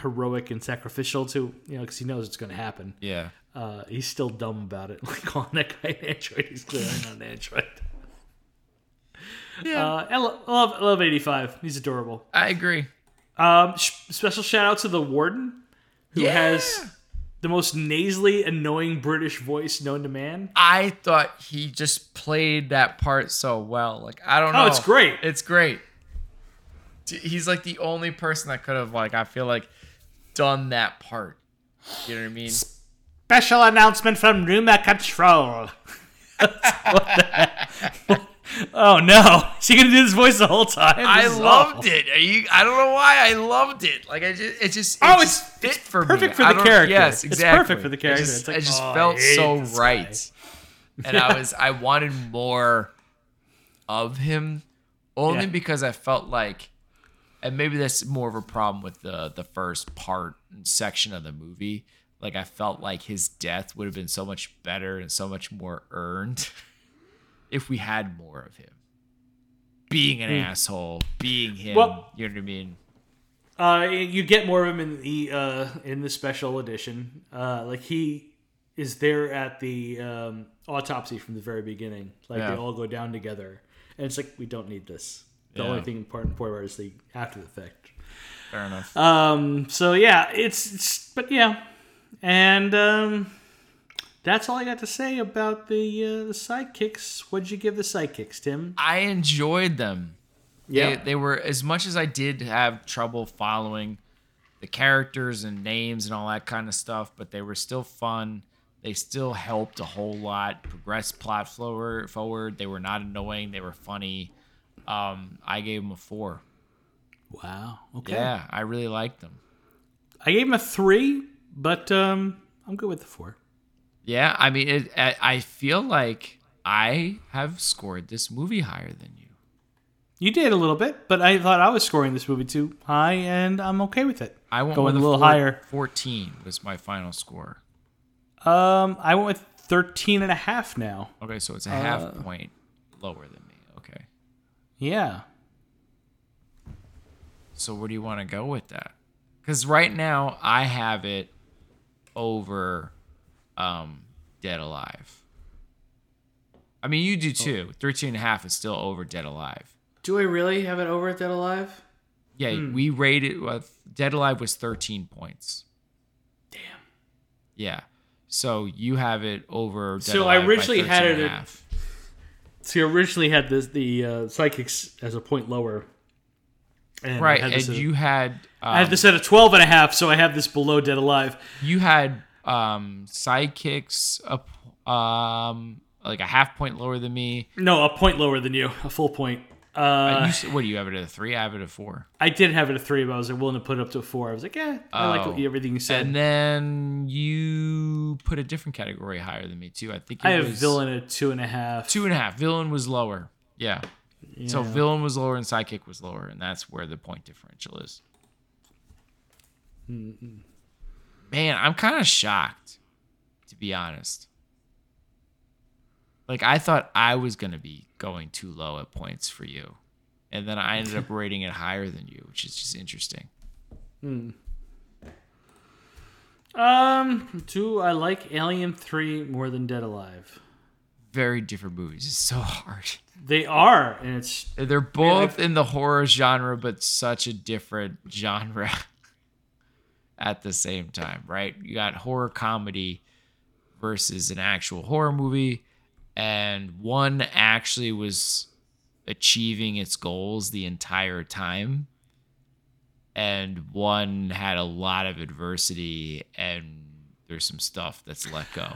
heroic and sacrificial to you know because he knows it's going to happen yeah. uh, he's still dumb about it. Like calling that guy an android. He's clearly not an android. Yeah. Uh, I lo- I love, I love 85. He's adorable. I agree. Um, sh- special shout out to the warden, who Yeah. has the most nasally, annoying British voice known to man. I thought he just played that part so well. Like I don't know. Oh, it's great. It's great. He's like the only person that could have like I feel like done that part. You know what I mean? Special announcement from Numa Control. oh no! Is he gonna do this voice the whole time? I This is loved awful. it. Are you, I don't know why I loved it. Like I just, it just, it Oh, it's- fit it's for me. perfect for I the character. Yes, It's exactly. perfect for the character. It just, It's like, it just oh, felt so right, and I was, I wanted more of him, only Yeah. because I felt like, and maybe that's more of a problem with the the first part and section of the movie. Like I felt like his death would have been so much better and so much more earned if we had more of him being an asshole, being him. Well- you know what I mean? Uh, you get more of him in the uh, in the special edition. Uh, like he is there at the um, autopsy from the very beginning. Like Yeah. they all go down together, and it's like we don't need this. The Yeah. only thing important important is the after the fact. Fair enough. Um, so yeah, it's, it's but yeah, and um, that's all I got to say about the uh, the sidekicks. What'd you give the sidekicks, Tim? I enjoyed them. Yeah. They, they were as much as I did have trouble following the characters and names and all that kind of stuff, but they were still fun. They still helped a whole lot progress plot forward. Forward, they were not annoying. They were funny. Um, I gave them a four. Wow. Okay. Yeah, I really liked them. I gave him a three, but um, I'm good with the four. Yeah, I mean, it, I, I feel like I have scored this movie higher than you. You did a little bit, but I thought I was scoring this movie too high, and I'm okay with it. I went Going with a little four- higher. 14 was my final score. Um, I went with 13 and a half now. Okay, so it's a Uh, half point lower than. Yeah. So where do you want to go with that? Because right now I have it over um, Dead Alive. I mean, you do too. 13 and a half is still over Dead Alive. Do I really have it over Dead Alive? Yeah, Hmm. we rated uh, Dead Alive was 13 points. Damn. Yeah. So you have it over Dead So I Alive by originally had it at- See, I originally had this, the uh, sidekicks as a point lower. And Right, and at- you had I had um, this at a 12 and a half, so I have this below Dead Alive. you had um sidekicks up um like a half point lower than me. No, a point lower than you, a full point. Uh, you, what do you have it at a three? I have it at a four. I did have it at three, but I was like, willing to put it up to a four. I was like, yeah, I like Oh. you- everything you said. And then you put a different category higher than me too. I think it I have villain at two and a half. two and a half. Villain was lower. Yeah. So villain was lower and sidekick was lower, and that's where the point differential is. Man, I'm kind of shocked, to be honest. Like I thought I was gonna be going too low at points for you, and then I ended up rating it higher than you, which is just interesting. Um, do I like Alien Three more than Dead Alive? Very different movies. It's so hard. They are, and it's They're both in the horror genre, but such a different genre at the same time, right? You got horror comedy versus an actual horror movie, and one actually was achieving its goals the entire time, and one had a lot of adversity, and there's some stuff that's let go.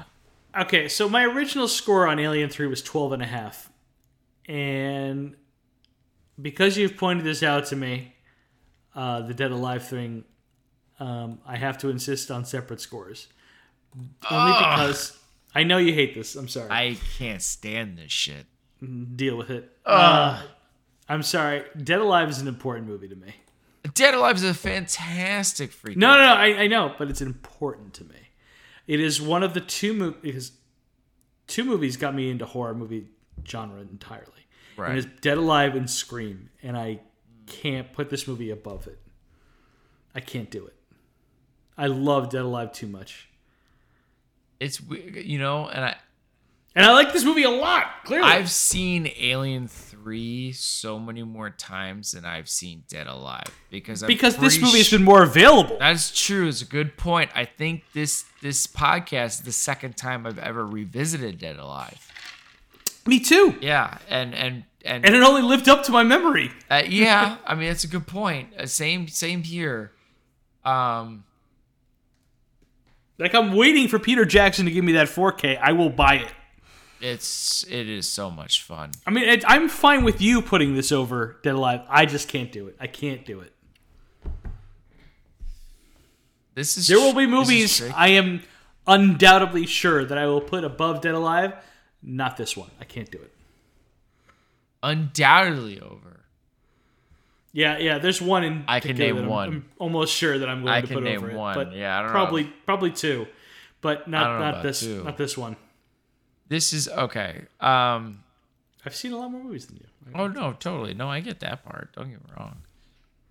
Okay, so my original score on Alien 3 was 12 and a half. And because you've pointed this out to me, uh, the Dead Alive thing, um, I have to insist on separate scores. Only because I know you hate this. I'm sorry. I can't stand this shit. Deal with it. Uh, I'm sorry. Dead Alive is an important movie to me. Dead Alive is a fantastic freaking. No, no, no. I, I know, but it's important to me. It is one of the two movies because two movies got me into horror movie genre entirely. Right. And it's Dead Alive and Scream, and I can't put this movie above it. I can't do it. I love Dead Alive too much, It's you know, and I and I like this movie a lot. Clearly, I've seen Alien three so many more times than I've seen Dead Alive because I'm because this movie has been more available. That's true. It's a good point. I think this this podcast is the second time I've ever revisited Dead Alive. Me too. Yeah, and and and, And it only lived up to my memory. uh, yeah, I mean that's a good point. Uh, same same here. Um, Like I'm waiting for Peter Jackson to give me that 4K. I will buy it. it's it is so much fun. I mean, it, I'm fine with you putting this over Dead Alive. I just can't do it. I can't do it. This is There will be movies. I am undoubtedly sure that I will put above Dead Alive. Not this one. I can't do it. undoubtedly over. Yeah, yeah. There's one in. I can name I'm- one. I'm almost sure that I'm going I to put name over one. it. But Yeah, I don't know. probably probably two, but not know not this two. not this one. This is okay. Um, I've seen a lot more movies than you. oh no, totally. No, I get that part. Don't get me wrong.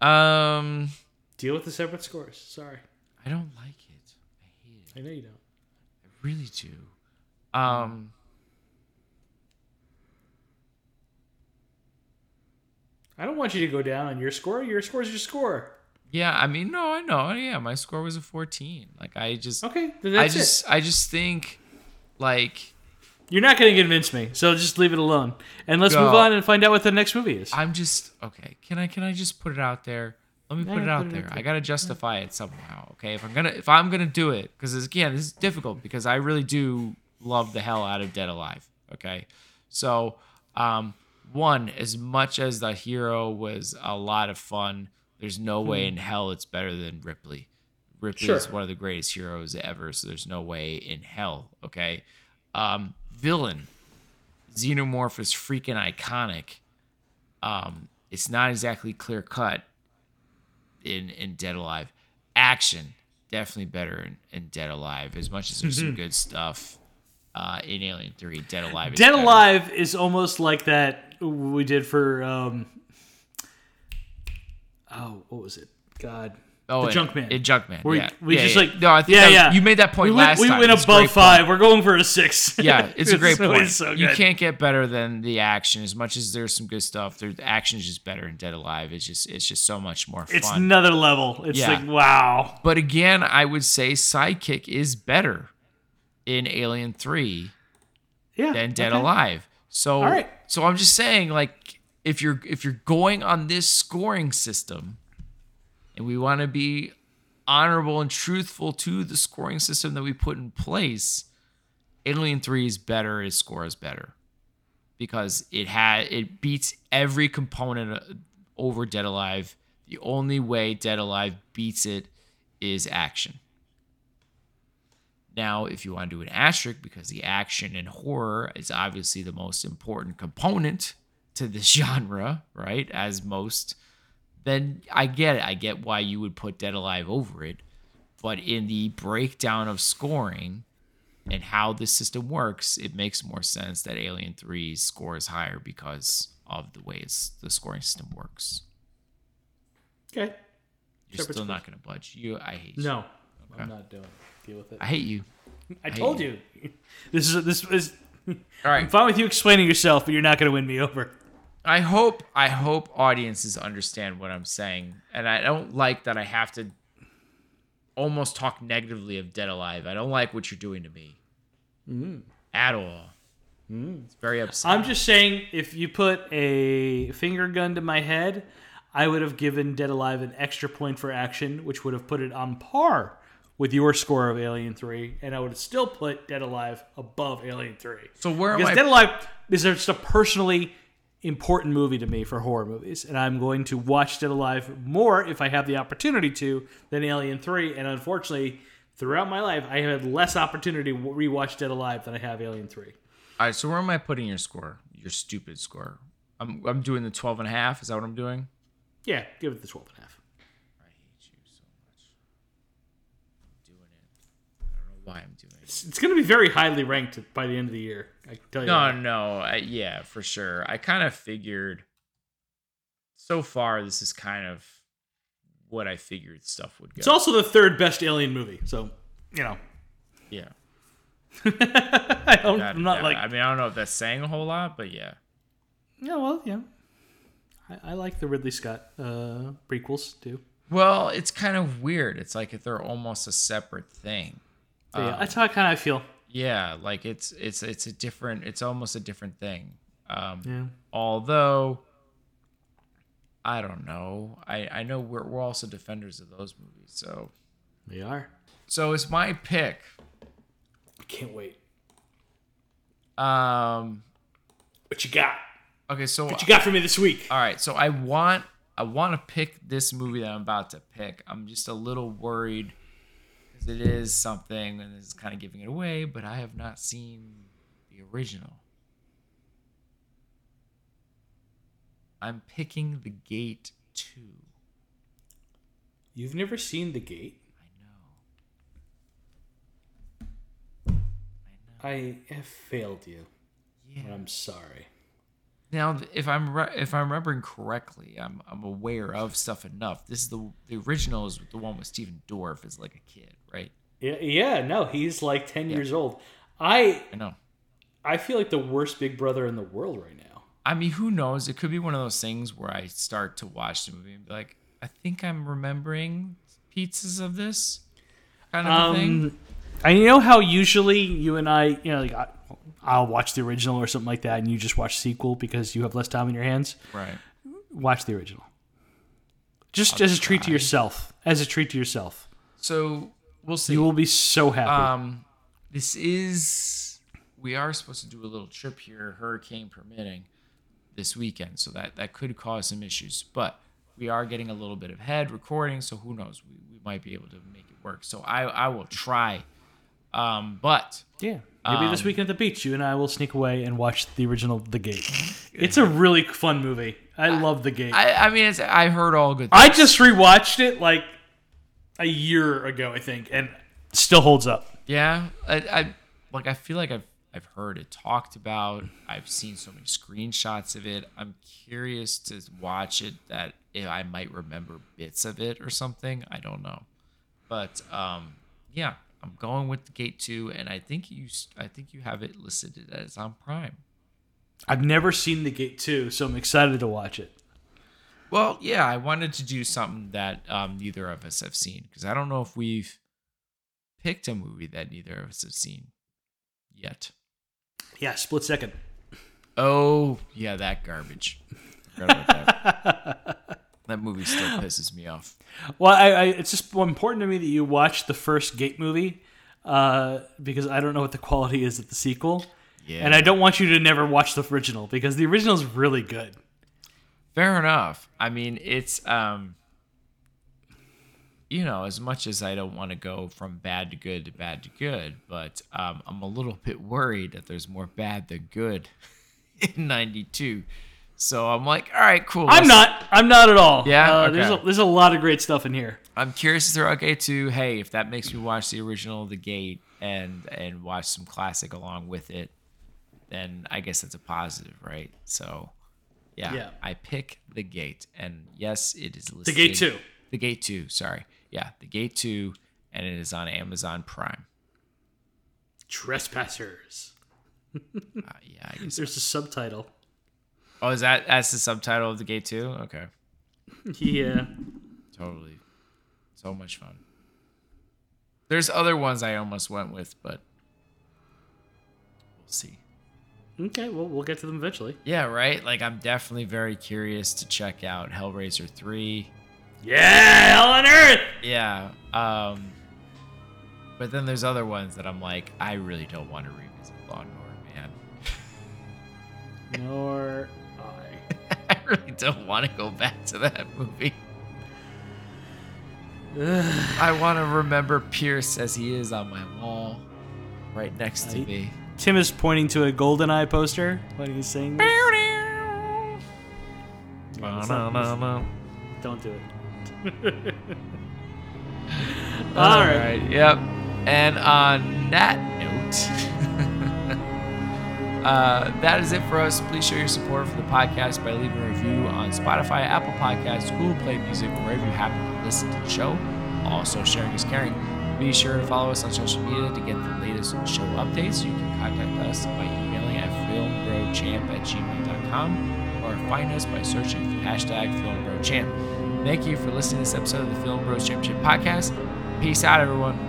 Um, Deal with the separate scores. Sorry, I don't like it. I hate it. I know you don't. I really do. Um, I don't want you to go down on your score. Your score is your score. yeah. I mean, no, I know. Yeah, my score was a fourteen. Like I just, Okay, then that's I just, it. I just think, like, You're not going to convince me, so just leave it alone. And let's move on and find out what the next movie is. I'm just okay. Can I, can I just put it out there? Let me put Yeah, it put out it there. there. I gotta justify it somehow. Okay, if I'm gonna, if I'm gonna do it, because again, this is difficult because I really do love the hell out of Dead Alive. Okay, so um, one, as much as the hero was a lot of fun, there's no way in hell it's better than Ripley. Ripley is one of the greatest heroes ever, so there's no way in hell. Okay, um, villain, Xenomorph is freaking iconic. Um, it's not exactly clear cut in in Dead Alive. Action definitely better in, in Dead Alive. As much as there's some good stuff uh, in Alien Three, Dead Alive. Is Dead better. Alive is almost like that we did for um oh what was it? God. Oh, the Junkman. In Junkman. Where yeah. we Yeah, just yeah. like no. I think yeah, was- yeah. You made that point we went, last we time. went It's above five. point. We're going for a six. Yeah, it's a great so- point. it's so you can't get better than the action. As much as there's some good stuff, the action is just better in Dead Alive. It's just it's just so much more It's another level. It's Yeah. like wow. But again, I would say Sidekick is better in Alien 3 Yeah. than Dead okay. Alive. So right. so I'm just saying like if you're if you're going on this scoring system and we want to be honorable and truthful to the scoring system that we put in place, Alien 3 is better, its score is better. Because it had it beats every component uh, over Dead Alive. The only way Dead Alive beats it is action. Now, if you want to do an asterisk, because the action and horror is obviously the most important component to this genre, right? As most, then I get it. I get why you would put Dead Alive over it. But in the breakdown of scoring, and how this system works, it makes more sense that Alien 3's score is higher because of the ways the scoring system works. Okay. You're Separate still not going to budge. You, I hate you. No, I'm not doing. it. Deal with it. I hate you. I told you. This is this is. All I'm fine with you explaining yourself, but you're not going to win me over. I hope I hope audiences understand what I'm saying, and I don't like that I have to almost talk negatively of Dead Alive. I don't like what you're doing to me mm. at all. Mm. It's very upsetting. I'm just saying, if you put a finger gun to my head, I would have given Dead Alive an extra point for action, which would have put it on par with your score of Alien 3, and I would still put Dead Alive above Alien 3. so where am Because I? Dead Alive is just a personally important movie to me for horror movies, and I'm going to watch Dead Alive more if I have the opportunity to than Alien 3. And unfortunately, throughout my life, I have had less opportunity to rewatch Dead Alive than I have Alien 3. All right, so where am I putting your score? Your stupid score. I'm I'm doing the 12 and a half. Is that what I'm doing? Yeah, give it the 12 and a half. I hate you so much. I'm doing it. I don't know why I'm doing it. It's, going to be very highly ranked by the end of the year. I can tell you. No, that. no, I, yeah, for sure. I kind of figured. So far, this is kind of what I figured stuff would go. It's also the third best Alien movie, so you know. yeah, I don't, that- I'm not that- like. I mean, I don't know if that's saying a whole lot, but yeah. yeah, well, yeah. I, I like the Ridley Scott uh, prequels too. Well, it's kind of weird. It's like if they're almost a separate thing. So, yeah, Um, that's how I kind of feel. Yeah, like it's it's it's a different. It's almost a different thing. Um, Yeah. Although, I don't know. I I know we're we're also defenders of those movies. So They are. so it's my pick. I can't wait. Um. What you got? Okay, so What you got for me this week? all right, so I want I want to pick this movie that I'm about to pick. I'm just a little worried because it is something and it's kind of giving it away, but I have not seen the original. I'm picking The Gate 2. You've never seen The Gate? I know. I have failed you. Yeah. I'm sorry. Now, if I'm re- if I'm remembering correctly, I'm I'm aware of stuff enough. This is the the original is the one with Stephen Dorff as like a kid, right? Yeah, yeah, no, he's like 10 years old. I I know. I feel like the worst Big Brother in the world right now. I mean, who knows? It could be one of those things where I start to watch the movie and be like, I think I'm remembering pieces of this kind of a thing. Um, and you know how usually you and I, you know, like I, I'll watch the original or something like that, and you just watch sequel because you have less time in your hands. Right. Watch the original. Just as a treat to yourself. As a treat to yourself. So we'll see. You will be so happy. Um, this is we are supposed to do a little trip here, hurricane permitting, this weekend, so that that could cause some issues. But we are getting a little bit of head recording, so who knows? We, we might be able to make it work. So I I will try. Um, but yeah. Maybe this um, weekend at the beach, you and I will sneak away and watch the original The Gate. It's a really fun movie. I love The Gate. I, I I mean, it's, I heard all good. Things. I just rewatched it like a year ago, I think, and still holds up. Yeah, I, I like. I feel like I've I've heard it talked about. I've seen so many screenshots of it. I'm curious to watch it. That if I might remember bits of it or something. I don't know, but um, yeah, I'm going with the Gate Two, and I think you I think you have it listed as on Prime. I've never seen The Gate 2, so I'm excited to watch it. Well, yeah, I wanted to do something that um, neither of us have seen because I don't know if we've picked a movie that neither of us have seen yet. Yeah, split second. Oh, yeah, that garbage. That. that movie still pisses me off. Well, I, I, it's just important to me that you watch the first Gate movie uh, because I don't know what the quality is of the sequel. Yeah. And I don't want you to never watch the original because the original is really good. Fair enough. I mean, it's um you know, as much as I don't want to go from bad to good to bad to good, but um, I'm a little bit worried that there's more bad than good in '92. So I'm like, all right, cool. I'm not. I'm not at all. Yeah? Uh, There's, a, there's a lot of great stuff in here. I'm curious to throw out Gate 2. Hey, if that makes me watch the original The Gate, and and watch some classic along with it, then I guess that's a positive, right? So, yeah, Yeah. I pick the gate, and yes, it is listed. The Gate 2. The gate two. Sorry, yeah, the gate two, and it is on Amazon Prime. Trespassers. Uh, yeah, I guess. There's a subtitle. Oh, is that that's the subtitle of the gate two? Okay, Yeah. totally. So much fun. There's other ones I almost went with, but we'll see. Okay, well, we'll get to them eventually. Yeah, right. Like I'm definitely very curious to check out Hellraiser three. Yeah, hell on earth. Yeah. Um. But then there's other ones that I'm like, I really don't want to revisit Lawnmower Man. Nor I. I really don't want to go back to that movie. I want to remember Pierce as he is on my wall, right next to I- me. Tim is pointing to a GoldenEye poster when he's saying this. Ba-na-na-na. Don't do it. All All right. right. Yep. And on that note, uh, that is it for us. Please show your support for the podcast by leaving a review on Spotify, Apple Podcasts, Google Play Music, wherever you happen to listen to the show. Also, sharing is caring. Be sure to follow us on social media to get the latest show updates. You can contact us by emailing at filmbrochamp at gmail.com or find us by searching for hashtag filmbrochamp. Thank you for listening to this episode of the Film Bros Championship Podcast. Peace out, everyone.